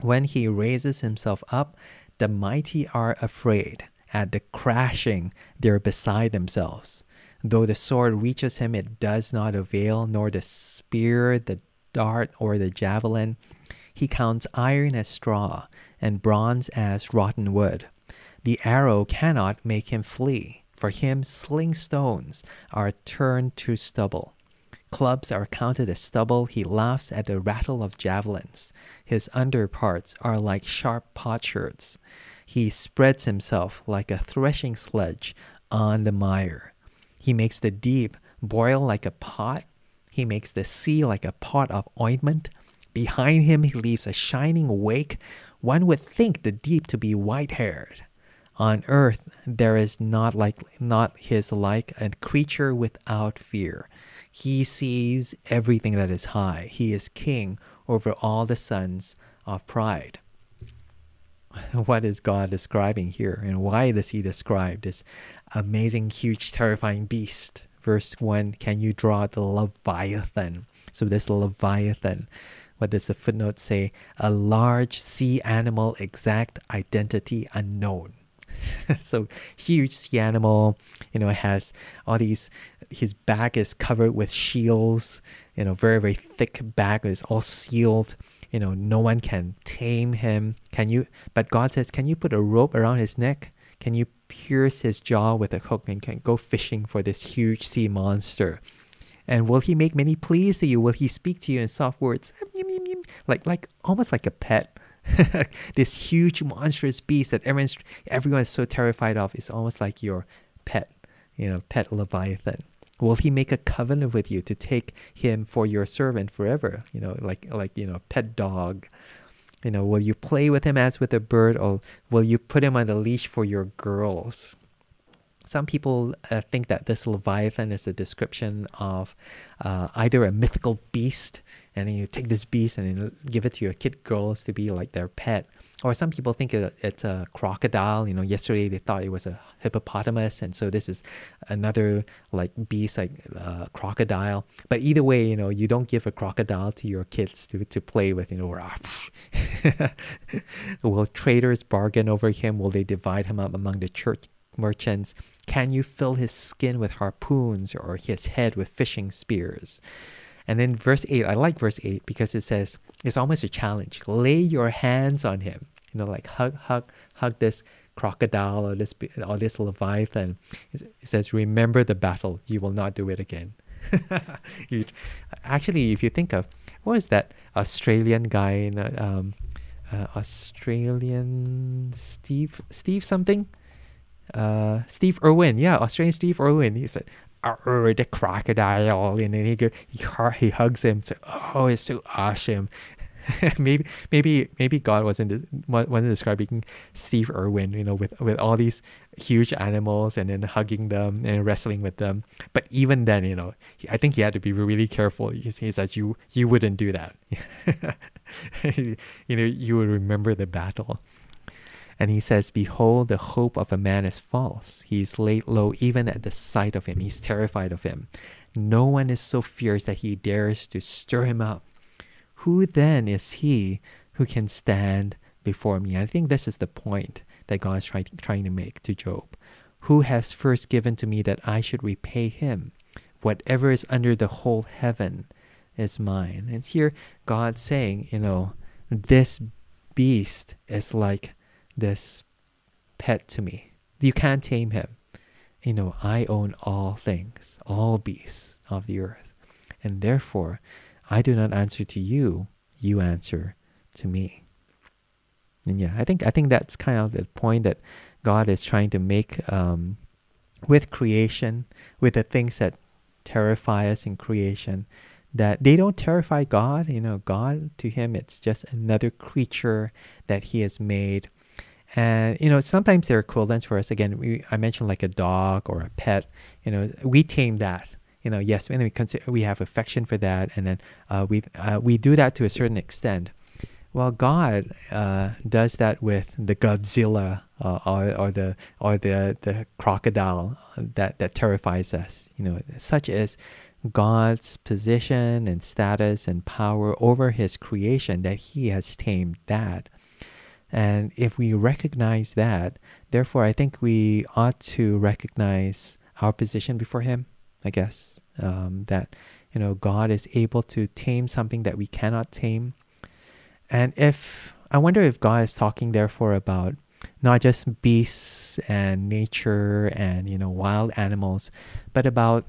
When he raises himself up, the mighty are afraid. At the crashing, they are beside themselves. Though the sword reaches him, it does not avail, nor the spear, the dart, or the javelin. He counts iron as straw, and bronze as rotten wood. The arrow cannot make him flee. For him, sling stones are turned to stubble. Clubs are counted as stubble. He laughs at the rattle of javelins. His under parts are like sharp potsherds. He spreads himself like a threshing sledge on the mire. He makes the deep boil like a pot. He makes the sea like a pot of ointment. Behind him, he leaves a shining wake. One would think the deep to be white haired. On earth, there is not like not his like a creature without fear. He sees everything that is high. He is king over all the sons of pride. what is God describing here and why does he describe this amazing, huge, terrifying beast? Verse 1 Can you draw the Leviathan? So, this Leviathan, what does the footnote say? A large sea animal, exact identity unknown. so, huge sea animal, you know, has all these, his back is covered with shields, you know, very, very thick back, is all sealed you know, no one can tame him. Can you? But God says, can you put a rope around his neck? Can you pierce his jaw with a hook and can go fishing for this huge sea monster? And will he make many pleas to you? Will he speak to you in soft words? Like, like almost like a pet. this huge monstrous beast that everyone's everyone is so terrified of is almost like your pet, you know, pet leviathan. Will he make a covenant with you to take him for your servant forever? You know, like like you know, pet dog. You know, will you play with him as with a bird, or will you put him on the leash for your girls? Some people uh, think that this Leviathan is a description of uh, either a mythical beast, and then you take this beast and give it to your kid girls to be like their pet, or some people think it's a crocodile. You know, yesterday they thought it was a hippopotamus, and so this is another like beast, like uh, crocodile. But either way, you know, you don't give a crocodile to your kids to, to play with. You know, or, will traders bargain over him? Will they divide him up among the church merchants? Can you fill his skin with harpoons or his head with fishing spears? And then verse 8, I like verse 8 because it says, it's almost a challenge. Lay your hands on him you know, like hug, hug, hug this crocodile or this or this leviathan. It says, "Remember the battle; you will not do it again." you, actually, if you think of what is that Australian guy, um, uh, Australian Steve Steve something, uh, Steve Irwin, yeah, Australian Steve Irwin. He said, the crocodile, and then he go, he, he hugs him. So, oh, it's so awesome. maybe maybe maybe God wasn't wasn't describing Steve Irwin, you know, with with all these huge animals and then hugging them and wrestling with them. But even then, you know, I think he had to be really careful. He says you you wouldn't do that. you know, you would remember the battle. And he says, Behold, the hope of a man is false. He is laid low even at the sight of him. He's terrified of him. No one is so fierce that he dares to stir him up. Who then is he who can stand before me? I think this is the point that God is try, trying to make to Job. Who has first given to me that I should repay him? Whatever is under the whole heaven is mine. And here God saying, you know, this beast is like this pet to me. You can't tame him. You know, I own all things, all beasts of the earth. And therefore, I do not answer to you, you answer to me. And yeah, I think I think that's kind of the point that God is trying to make um, with creation, with the things that terrify us in creation, that they don't terrify God. You know, God to him it's just another creature that He has made. And you know, sometimes they're equivalents for us. Again, we, I mentioned like a dog or a pet. You know, we tame that you know, yes, and we consider we have affection for that, and then uh, we uh, we do that to a certain extent. Well, God uh, does that with the Godzilla uh, or, or the or the the crocodile that that terrifies us. You know, such as God's position and status and power over His creation that He has tamed that. And if we recognize that, therefore, I think we ought to recognize our position before Him I guess. Um, that you know God is able to tame something that we cannot tame. And if I wonder if God is talking therefore about not just beasts and nature and you know wild animals, but about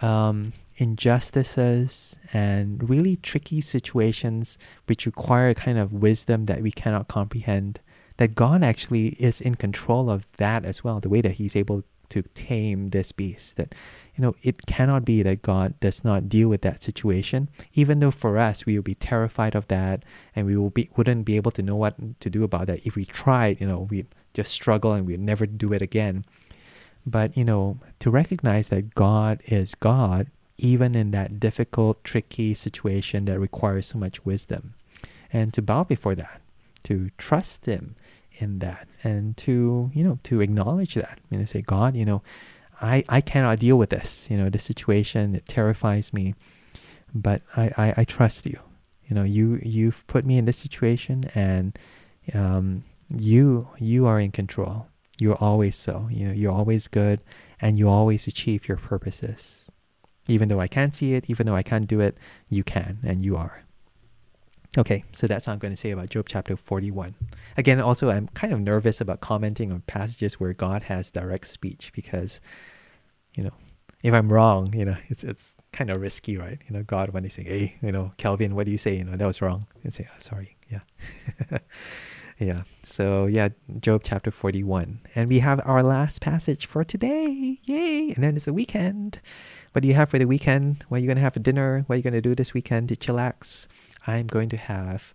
um, injustices and really tricky situations which require a kind of wisdom that we cannot comprehend. That God actually is in control of that as well, the way that He's able to tame this beast. That you know, it cannot be that God does not deal with that situation, even though for us we will be terrified of that and we will be wouldn't be able to know what to do about that. If we tried, you know, we just struggle and we'd never do it again. But you know, to recognize that God is God, even in that difficult, tricky situation that requires so much wisdom, and to bow before that, to trust Him in that, and to you know to acknowledge that, you know, say, God, you know I, I cannot deal with this. You know, the situation, it terrifies me. But I, I, I trust you. You know, you you've put me in this situation and um, you you are in control. You're always so. You know, you're always good and you always achieve your purposes. Even though I can't see it, even though I can't do it, you can and you are. Okay, so that's all I'm going to say about Job chapter 41. Again, also, I'm kind of nervous about commenting on passages where God has direct speech because, you know, if I'm wrong, you know, it's it's kind of risky, right? You know, God when they say, "Hey, you know, Calvin, what do you say?" You know, that was wrong, and say, oh, "Sorry, yeah." yeah. So yeah, Job chapter 41. And we have our last passage for today. Yay. And then it's the weekend. What do you have for the weekend? What are you gonna have for dinner? What are you gonna do this weekend to chillax? I'm going to have,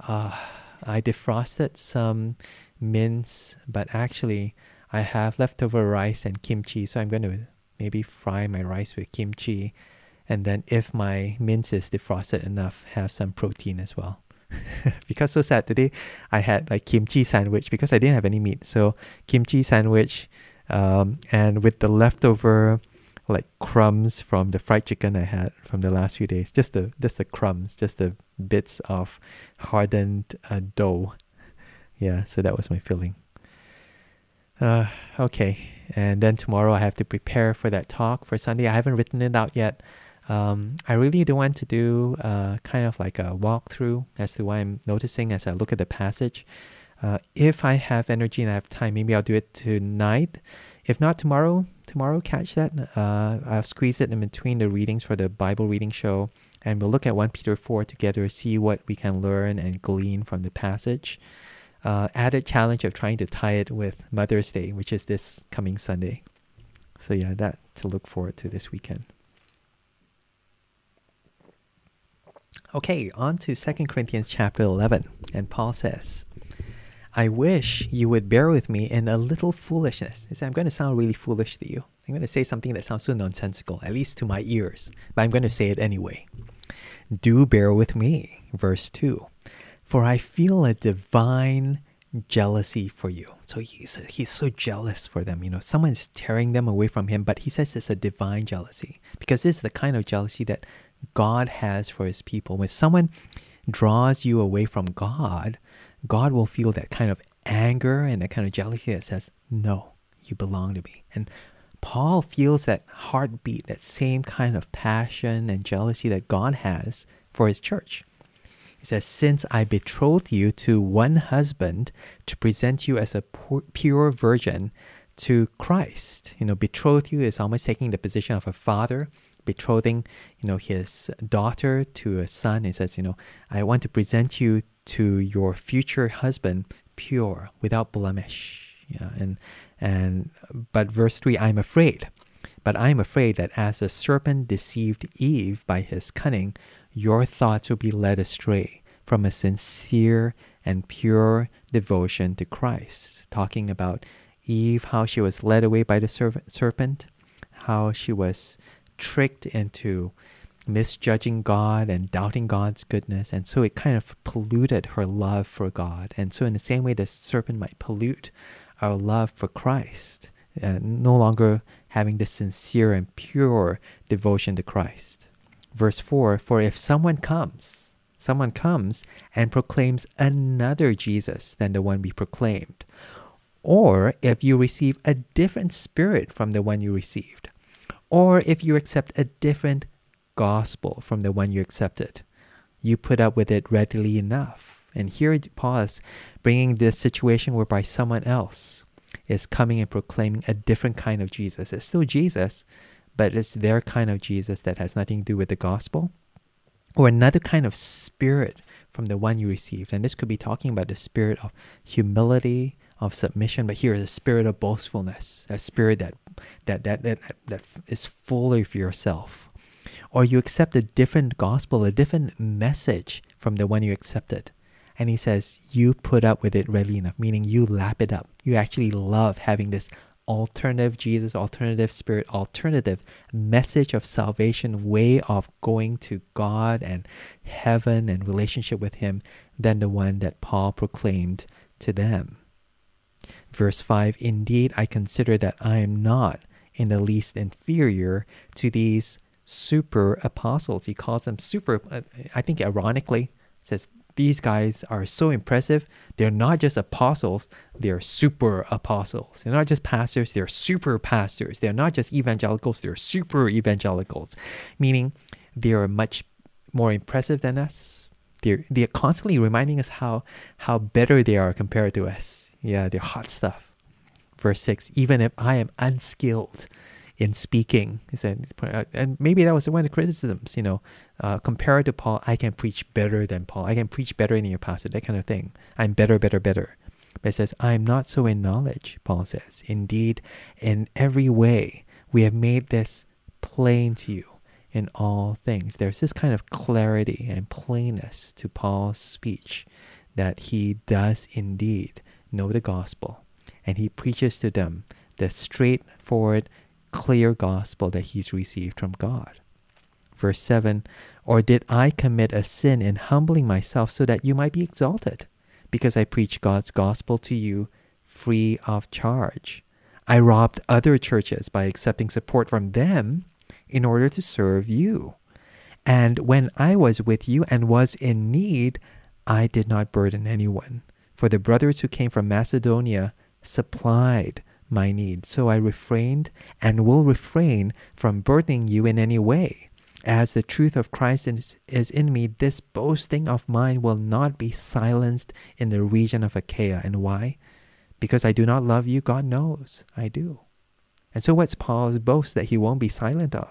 uh, I defrosted some mince, but actually I have leftover rice and kimchi. So I'm going to maybe fry my rice with kimchi. And then if my mince is defrosted enough, have some protein as well. because so sad today, I had like kimchi sandwich because I didn't have any meat. So kimchi sandwich, um, and with the leftover like crumbs from the fried chicken I had from the last few days. Just the just the crumbs, just the bits of hardened uh, dough. Yeah, so that was my filling. Uh, okay, and then tomorrow I have to prepare for that talk for Sunday. I haven't written it out yet. Um, I really do want to do uh, kind of like a walkthrough as to what I'm noticing as I look at the passage. Uh, if I have energy and I have time, maybe I'll do it tonight. If not tomorrow, tomorrow catch that. Uh, I'll squeeze it in between the readings for the Bible reading show, and we'll look at 1 Peter 4 together, see what we can learn and glean from the passage. Uh, added challenge of trying to tie it with Mother's Day, which is this coming Sunday. So, yeah, that to look forward to this weekend. Okay, on to 2 Corinthians chapter 11. And Paul says, I wish you would bear with me in a little foolishness. He said, I'm going to sound really foolish to you. I'm going to say something that sounds so nonsensical, at least to my ears, but I'm going to say it anyway. Do bear with me. Verse 2 For I feel a divine jealousy for you. So he's, he's so jealous for them. You know, someone's tearing them away from him, but he says it's a divine jealousy because this is the kind of jealousy that God has for his people. When someone draws you away from God, God will feel that kind of anger and that kind of jealousy that says, No, you belong to me. And Paul feels that heartbeat, that same kind of passion and jealousy that God has for his church. He says, Since I betrothed you to one husband to present you as a pure virgin to Christ. You know, betrothed you is almost taking the position of a father betrothing, you know, his daughter to a son. He says, you know, I want to present you to your future husband pure, without blemish. Yeah, and and but verse three, I'm afraid. But I am afraid that as the serpent deceived Eve by his cunning, your thoughts will be led astray from a sincere and pure devotion to Christ. Talking about Eve, how she was led away by the serpent, how she was tricked into misjudging God and doubting God's goodness. And so it kind of polluted her love for God. And so, in the same way, the serpent might pollute our love for Christ, uh, no longer having the sincere and pure devotion to Christ. Verse 4 For if someone comes, someone comes and proclaims another Jesus than the one we proclaimed, or if you receive a different spirit from the one you received, or if you accept a different gospel from the one you accepted, you put up with it readily enough. And here Paul is bringing this situation whereby someone else is coming and proclaiming a different kind of Jesus. It's still Jesus, but it's their kind of Jesus that has nothing to do with the gospel. Or another kind of spirit from the one you received. And this could be talking about the spirit of humility, of submission, but here is a spirit of boastfulness, a spirit that that that that, that is full of yourself. Or you accept a different gospel, a different message from the one you accepted. And he says, you put up with it readily enough, meaning you lap it up. You actually love having this alternative Jesus, alternative spirit, alternative message of salvation, way of going to God and heaven and relationship with Him than the one that Paul proclaimed to them. Verse 5 Indeed, I consider that I am not in the least inferior to these super apostles. He calls them super, uh, I think ironically, says these guys are so impressive. They're not just apostles, they're super apostles. They're not just pastors, they're super pastors. They're not just evangelicals, they're super evangelicals, meaning they are much more impressive than us. They're, they're constantly reminding us how, how better they are compared to us. Yeah, they're hot stuff. Verse 6 Even if I am unskilled in speaking, he said, and maybe that was one of the criticisms, you know, uh, compared to Paul, I can preach better than Paul. I can preach better in your pastor, that kind of thing. I'm better, better, better. But it says, I am not so in knowledge, Paul says. Indeed, in every way, we have made this plain to you in all things. There's this kind of clarity and plainness to Paul's speech that he does indeed know the gospel, and he preaches to them the straightforward, clear gospel that he's received from God. Verse 7 Or did I commit a sin in humbling myself so that you might be exalted? Because I preach God's gospel to you free of charge. I robbed other churches by accepting support from them in order to serve you. And when I was with you and was in need, I did not burden anyone for the brothers who came from Macedonia supplied my need. So I refrained and will refrain from burdening you in any way. As the truth of Christ is, is in me, this boasting of mine will not be silenced in the region of Achaia. And why? Because I do not love you, God knows I do. And so, what's Paul's boast that he won't be silent of?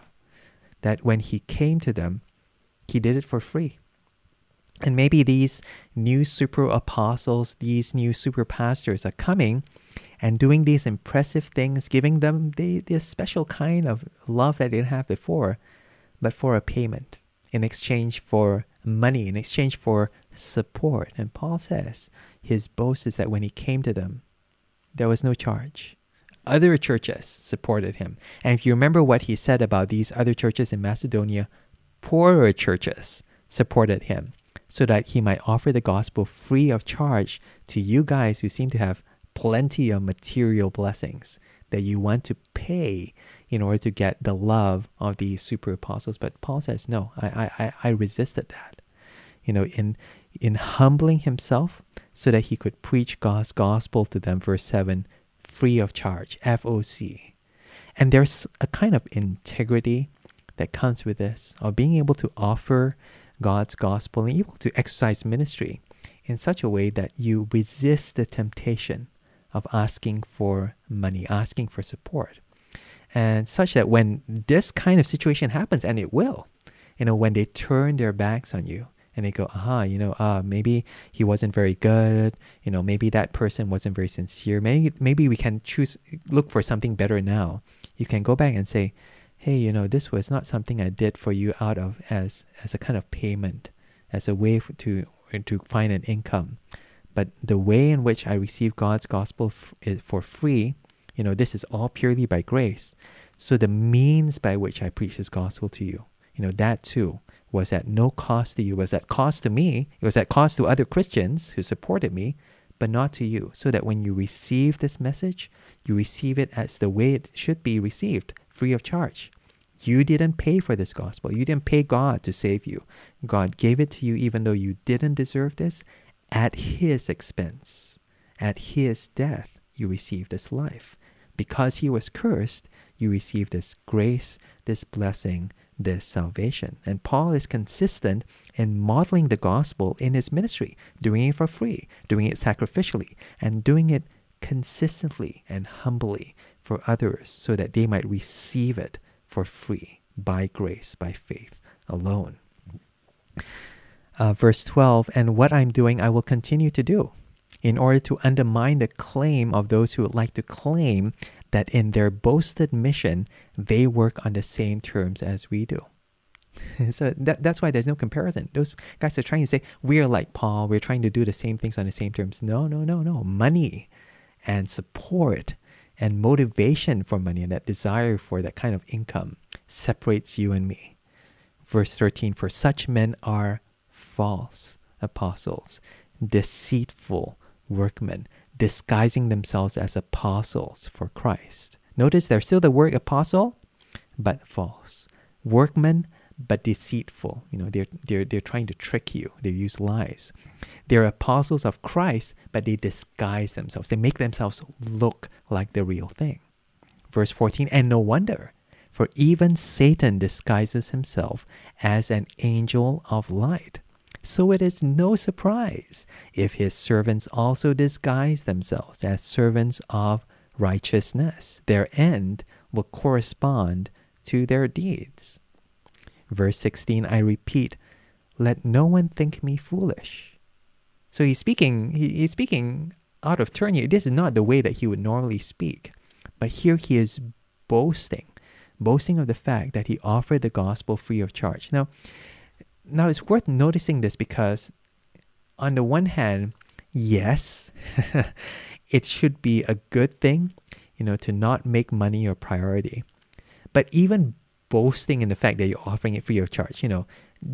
That when he came to them, he did it for free. And maybe these new super apostles, these new super pastors are coming and doing these impressive things, giving them the, this special kind of love that they didn't have before, but for a payment in exchange for money in exchange for support. And Paul says his boast is that when he came to them, there was no charge. Other churches supported him. And if you remember what he said about these other churches in Macedonia, poorer churches supported him so that he might offer the gospel free of charge to you guys who seem to have plenty of material blessings that you want to pay in order to get the love of these super apostles. But Paul says, no, I, I, I resisted that. You know, in in humbling himself so that he could preach God's gospel to them, verse 7, free of charge, FOC. And there's a kind of integrity that comes with this, of being able to offer God's gospel and able to exercise ministry in such a way that you resist the temptation of asking for money, asking for support. And such that when this kind of situation happens, and it will, you know, when they turn their backs on you and they go, aha, you know, uh, maybe he wasn't very good, you know, maybe that person wasn't very sincere. Maybe maybe we can choose look for something better now. You can go back and say, hey, you know, this was not something I did for you out of as as a kind of payment, as a way to to find an income. But the way in which I receive God's gospel f- for free, you know, this is all purely by grace. So the means by which I preach this gospel to you, you know, that too was at no cost to you, It was at cost to me, it was at cost to other Christians who supported me, but not to you. So that when you receive this message, you receive it as the way it should be received, free of charge. You didn't pay for this gospel. You didn't pay God to save you. God gave it to you even though you didn't deserve this, at his expense, at his death, you received this life. Because he was cursed, you received this grace, this blessing, this salvation. And Paul is consistent in modeling the gospel in his ministry, doing it for free, doing it sacrificially, and doing it consistently and humbly for others so that they might receive it for free by grace, by faith alone uh, verse 12, and what I'm doing, I will continue to do in order to undermine the claim of those who would like to claim that in their boasted mission, they work on the same terms as we do. so that, that's why there's no comparison. Those guys are trying to say, we're like Paul, we're trying to do the same things on the same terms. No, no, no, no. Money and support and motivation for money and that desire for that kind of income separates you and me. Verse 13 For such men are false apostles, deceitful workmen, disguising themselves as apostles for Christ. Notice there's still the word apostle, but false. Workmen, but deceitful. You know, they're, they're, they're trying to trick you. They use lies. They're apostles of Christ, but they disguise themselves. They make themselves look like the real thing. Verse 14, and no wonder, for even Satan disguises himself as an angel of light. So it is no surprise if his servants also disguise themselves as servants of righteousness. Their end will correspond to their deeds. Verse 16, I repeat, let no one think me foolish. So he's speaking, he's speaking out of turn here. This is not the way that he would normally speak. But here he is boasting, boasting of the fact that he offered the gospel free of charge. Now, now it's worth noticing this because on the one hand, yes, it should be a good thing, you know, to not make money your priority. But even boasting in the fact that you're offering it free of charge, you know,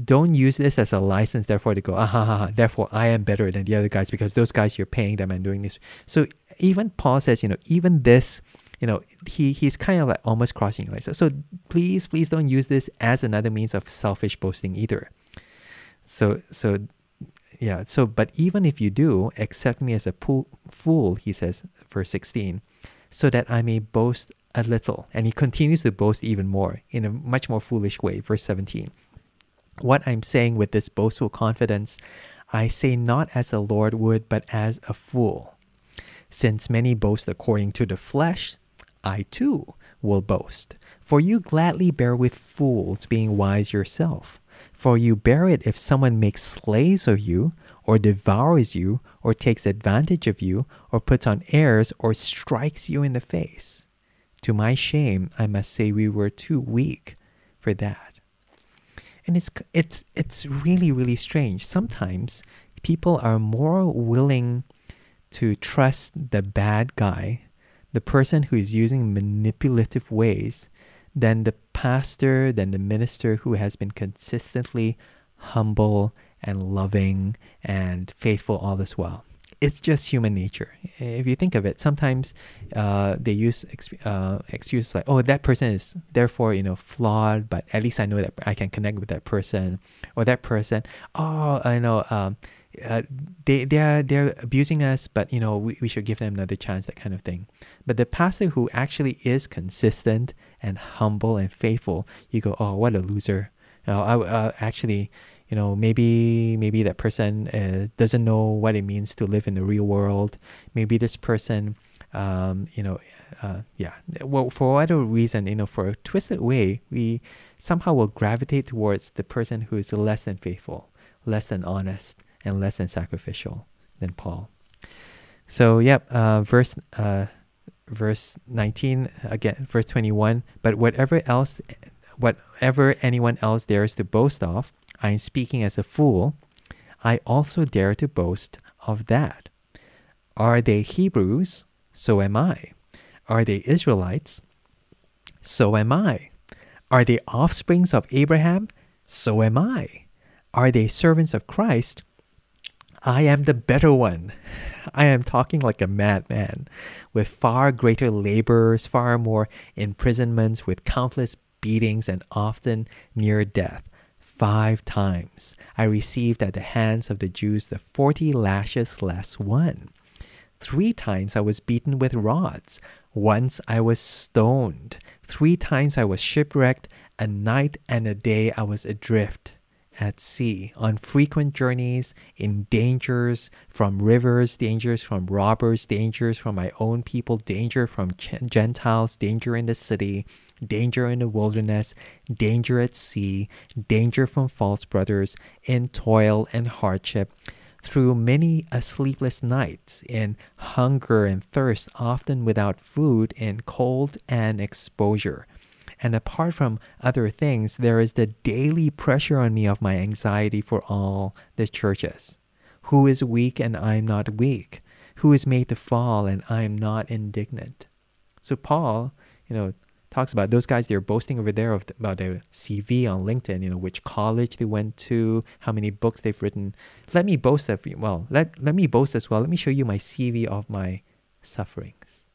don't use this as a license, therefore, to go, ah, ha, ha, therefore I am better than the other guys because those guys you're paying them and doing this. So even Paul says, you know, even this, you know, he he's kind of like almost crossing like so. So please, please don't use this as another means of selfish boasting either. So so yeah, so but even if you do, accept me as a fool, he says, verse 16, so that I may boast a little. And he continues to boast even more in a much more foolish way, verse 17. What I'm saying with this boastful confidence, I say not as the Lord would, but as a fool. Since many boast according to the flesh, I too will boast. For you gladly bear with fools, being wise yourself. For you bear it if someone makes slaves of you, or devours you, or takes advantage of you, or puts on airs, or strikes you in the face. To my shame, I must say we were too weak for that. and it's it's it's really really strange. Sometimes people are more willing to trust the bad guy, the person who is using manipulative ways, than the pastor, than the minister who has been consistently humble and loving and faithful all this while. It's just human nature. If you think of it, sometimes uh, they use ex- uh, excuses like, "Oh, that person is therefore you know flawed, but at least I know that I can connect with that person," or that person, "Oh, I know." Um, uh, they they are they're abusing us, but you know we, we should give them another chance, that kind of thing. But the pastor who actually is consistent and humble and faithful, you go, oh, what a loser. You know, I uh, actually, you know, maybe maybe that person uh, doesn't know what it means to live in the real world. Maybe this person, um, you know, uh, yeah, well, for whatever reason, you know, for a twisted way, we somehow will gravitate towards the person who is less than faithful, less than honest and less than sacrificial than Paul. So, yep, uh, verse uh, verse 19 again, verse 21. But whatever else, whatever anyone else dares to boast of, I am speaking as a fool. I also dare to boast of that. Are they Hebrews? So am I. Are they Israelites? So am I. Are they offsprings of Abraham? So am I. Are they servants of Christ? I am the better one. I am talking like a madman, with far greater labors, far more imprisonments, with countless beatings, and often near death. Five times I received at the hands of the Jews the forty lashes less one. Three times I was beaten with rods. Once I was stoned. Three times I was shipwrecked. A night and a day I was adrift at sea, on frequent journeys, in dangers from rivers, dangers from robbers, dangers from my own people, danger from Gentiles, danger in the city, danger in the wilderness, danger at sea, danger from false brothers, in toil and hardship, through many a sleepless night, in hunger and thirst, often without food, in cold and exposure and apart from other things, there is the daily pressure on me of my anxiety for all the churches. Who is weak and I am not weak? Who is made to fall and I am not indignant? So Paul, you know, talks about those guys they're boasting over there about their CV on LinkedIn, you know, which college they went to, how many books they've written. Let me boast of well, let let me boast as well. Let me show you my CV of my sufferings.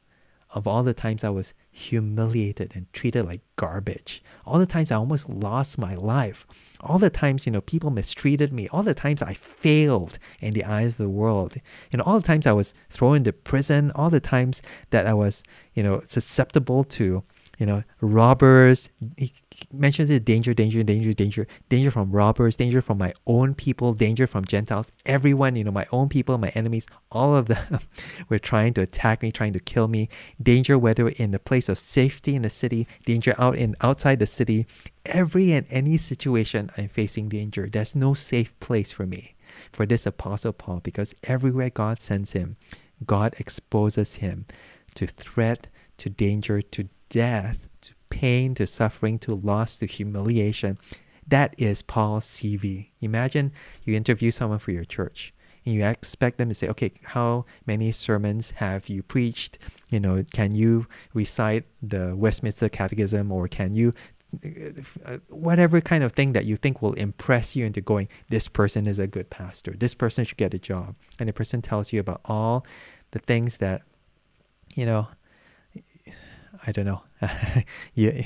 Of all the times I was humiliated and treated like garbage, all the times I almost lost my life, all the times, you know, people mistreated me, all the times I failed in the eyes of the world, and all the times I was thrown into prison, all the times that I was, you know, susceptible to you know, robbers. He mentions it danger, danger, danger, danger, danger from robbers, danger from my own people, danger from Gentiles. Everyone, you know, my own people, my enemies, all of them were trying to attack me, trying to kill me. Danger, whether in the place of safety in the city, danger out in outside the city. Every and any situation, I'm facing danger. There's no safe place for me, for this apostle Paul, because everywhere God sends him, God exposes him to threat, to danger, to death, to pain, to suffering, to loss, to humiliation. That is Paul's CV. Imagine you interview someone for your church and you expect them to say, okay, how many sermons have you preached? You know, can you recite the Westminster Catechism or can you, uh, whatever kind of thing that you think will impress you into going, this person is a good pastor, this person should get a job. And the person tells you about all the things that, you know, I don't know, you,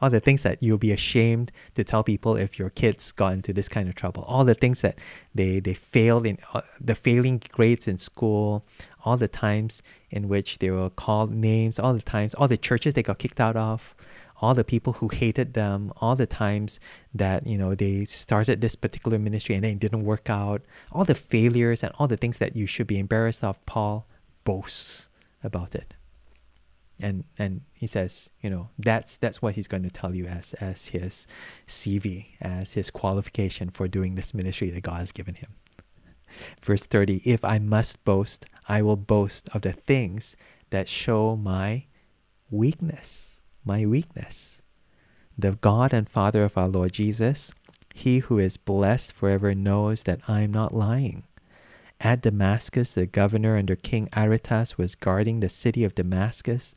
all the things that you'll be ashamed to tell people if your kids got into this kind of trouble, all the things that they, they failed in, uh, the failing grades in school, all the times in which they were called names, all the times, all the churches they got kicked out of, all the people who hated them, all the times that, you know, they started this particular ministry and then it didn't work out, all the failures and all the things that you should be embarrassed of, Paul boasts about it and and he says you know that's that's what he's going to tell you as as his cv as his qualification for doing this ministry that god has given him verse 30 if i must boast i will boast of the things that show my weakness my weakness the god and father of our lord jesus He who is blessed forever knows that I am not lying. At Damascus, the governor under King Aretas was guarding the city of Damascus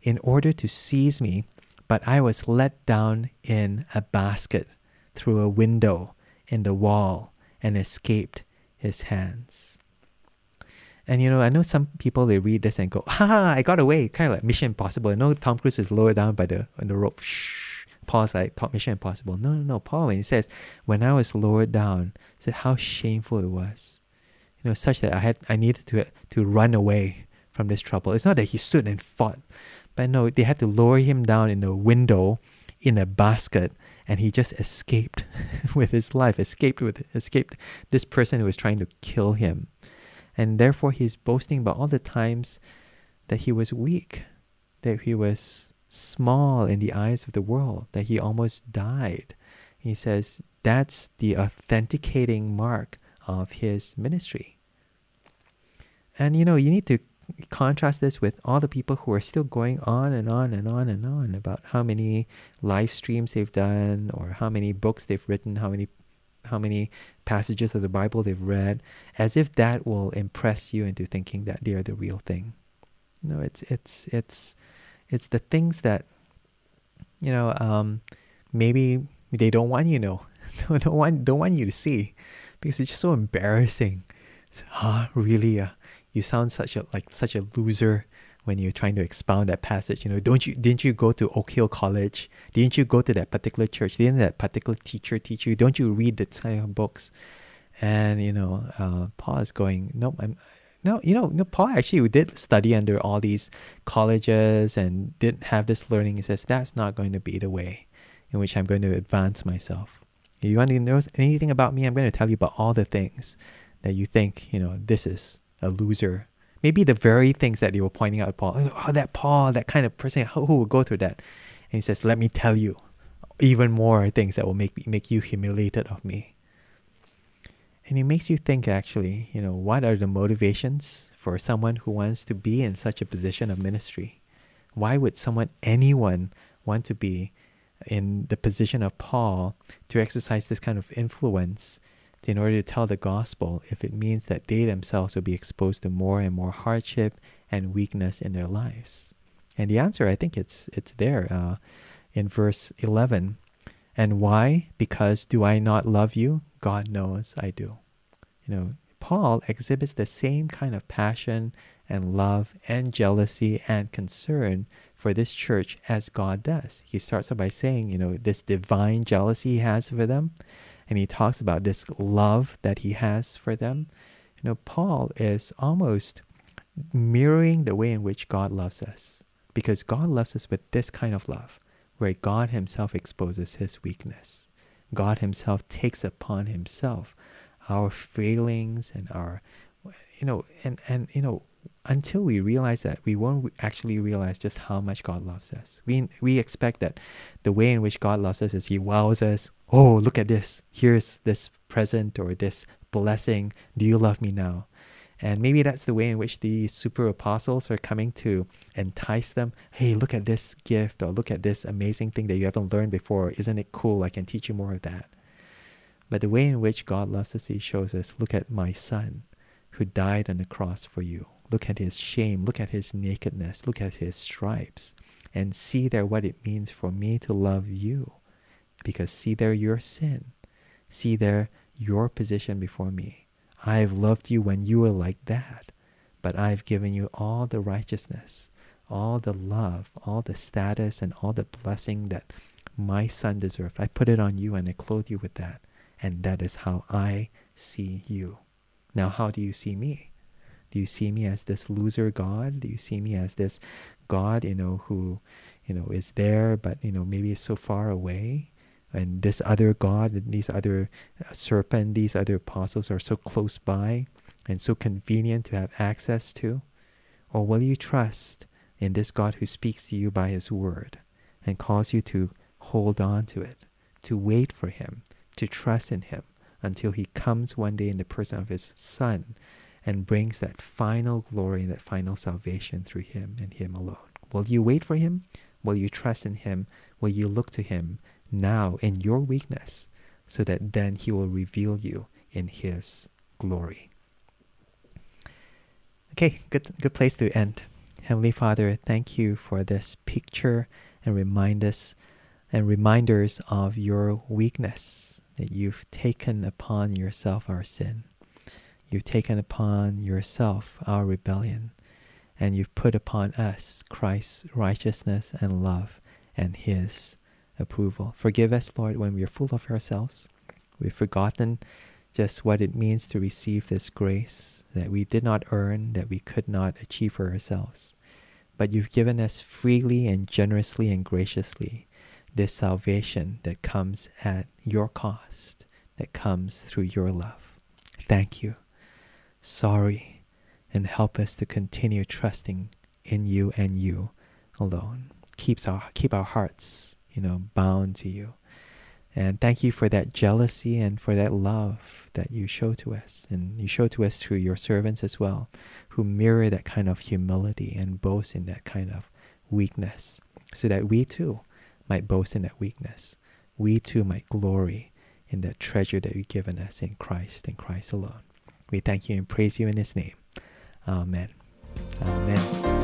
in order to seize me, but I was let down in a basket through a window in the wall and escaped his hands. And you know, I know some people they read this and go, "Ha! I got away!" Kind of like Mission Impossible. I know Tom Cruise is lowered down by the on the rope. Shh. Paul's like top Mission Impossible. No, no, no. Paul when he says, "When I was lowered down," said how shameful it was. Know, such that I had I needed to to run away from this trouble. It's not that he stood and fought, but no, they had to lower him down in a window in a basket and he just escaped with his life, escaped with escaped this person who was trying to kill him. And therefore he's boasting about all the times that he was weak, that he was small in the eyes of the world, that he almost died. He says that's the authenticating mark of his ministry. And you know, you need to contrast this with all the people who are still going on and on and on and on about how many live streams they've done or how many books they've written, how many how many passages of the Bible they've read, as if that will impress you into thinking that they are the real thing. No, it's it's it's it's the things that you know um, maybe they don't want you to know, don't want don't want you to see, because it's just so embarrassing. Ah, really? Uh, you sound such a like such a loser when you're trying to expound that passage. You know, don't you didn't you go to Oak Hill College? Didn't you go to that particular church? Didn't that particular teacher teach you? Don't you read the kind books? And you know, uh, Paul is going, no, I'm no, you know, no, Paul actually did study under all these colleges and didn't have this learning. He says that's not going to be the way in which I'm going to advance myself. If you want to know anything about me, I'm going to tell you about all the things that you think, you know, this is a loser. Maybe the very things that they were pointing out Paul, oh, that Paul, that kind of person, who, will go through that? And he says, let me tell you even more things that will make, make you humiliated of me. And it makes you think actually, you know, what are the motivations for someone who wants to be in such a position of ministry? Why would someone, anyone, want to be in the position of Paul to exercise this kind of influence in order to tell the gospel if it means that they themselves will be exposed to more and more hardship and weakness in their lives? And the answer, I think it's it's there uh, in verse 11. And why? Because do I not love you? God knows I do. You know, Paul exhibits the same kind of passion and love and jealousy and concern for this church as God does. He starts by saying, you know, this divine jealousy he has for them, and he talks about this love that he has for them. You know, Paul is almost mirroring the way in which God loves us because God loves us with this kind of love where God himself exposes his weakness. God himself takes upon himself our failings and our you know and and you know until we realize that we won't actually realize just how much God loves us. We we expect that the way in which God loves us is he wows us, oh, look at this. Here's this present or this blessing. Do you love me now? And maybe that's the way in which the super apostles are coming to entice them. Hey, look at this gift or look at this amazing thing that you haven't learned before. Isn't it cool? I can teach you more of that. But the way in which God loves us, He shows us look at my son who died on the cross for you. Look at his shame. Look at his nakedness. Look at his stripes. And see there what it means for me to love you because see there your sin. See there your position before me. I've loved you when you were like that, but I've given you all the righteousness, all the love, all the status, and all the blessing that my son deserved. I put it on you and I clothe you with that. And that is how I see you. Now, how do you see me? Do you see me as this loser God? Do you see me as this God, you know, who, you know, is there, but, you know, maybe is so far away? And this other God and these other uh, serpent, these other apostles are so close by and so convenient to have access to? Or will you trust in this God who speaks to you by his word and calls you to hold on to it, to wait for him, to trust in him until he comes one day in the person of his son and brings that final glory and that final salvation through him and him alone? Will you wait for him? Will you trust in him? Will you look to him now in your weakness? so that then He will reveal you in His glory. Okay, good, good place to end. Heavenly Father, thank you for this picture and remind us and reminders of your weakness that you've taken upon yourself our sin. You've taken upon yourself our rebellion, and you've put upon us Christ's righteousness and love and his approval. Forgive us, Lord, when we are full of ourselves. We've forgotten just what it means to receive this grace that we did not earn, that we could not achieve for ourselves. But you've given us freely and generously and graciously this salvation that comes at your cost, that comes through your love. Thank you. Sorry, and help us to continue trusting in you and you alone. Keeps our keep our hearts, you know, bound to you. And thank you for that jealousy and for that love that you show to us. And you show to us through your servants as well, who mirror that kind of humility and boast in that kind of weakness, so that we too might boast in that weakness. We too might glory in the treasure that you've given us in Christ and Christ alone. We thank you and praise you in His name. Amen. Amen.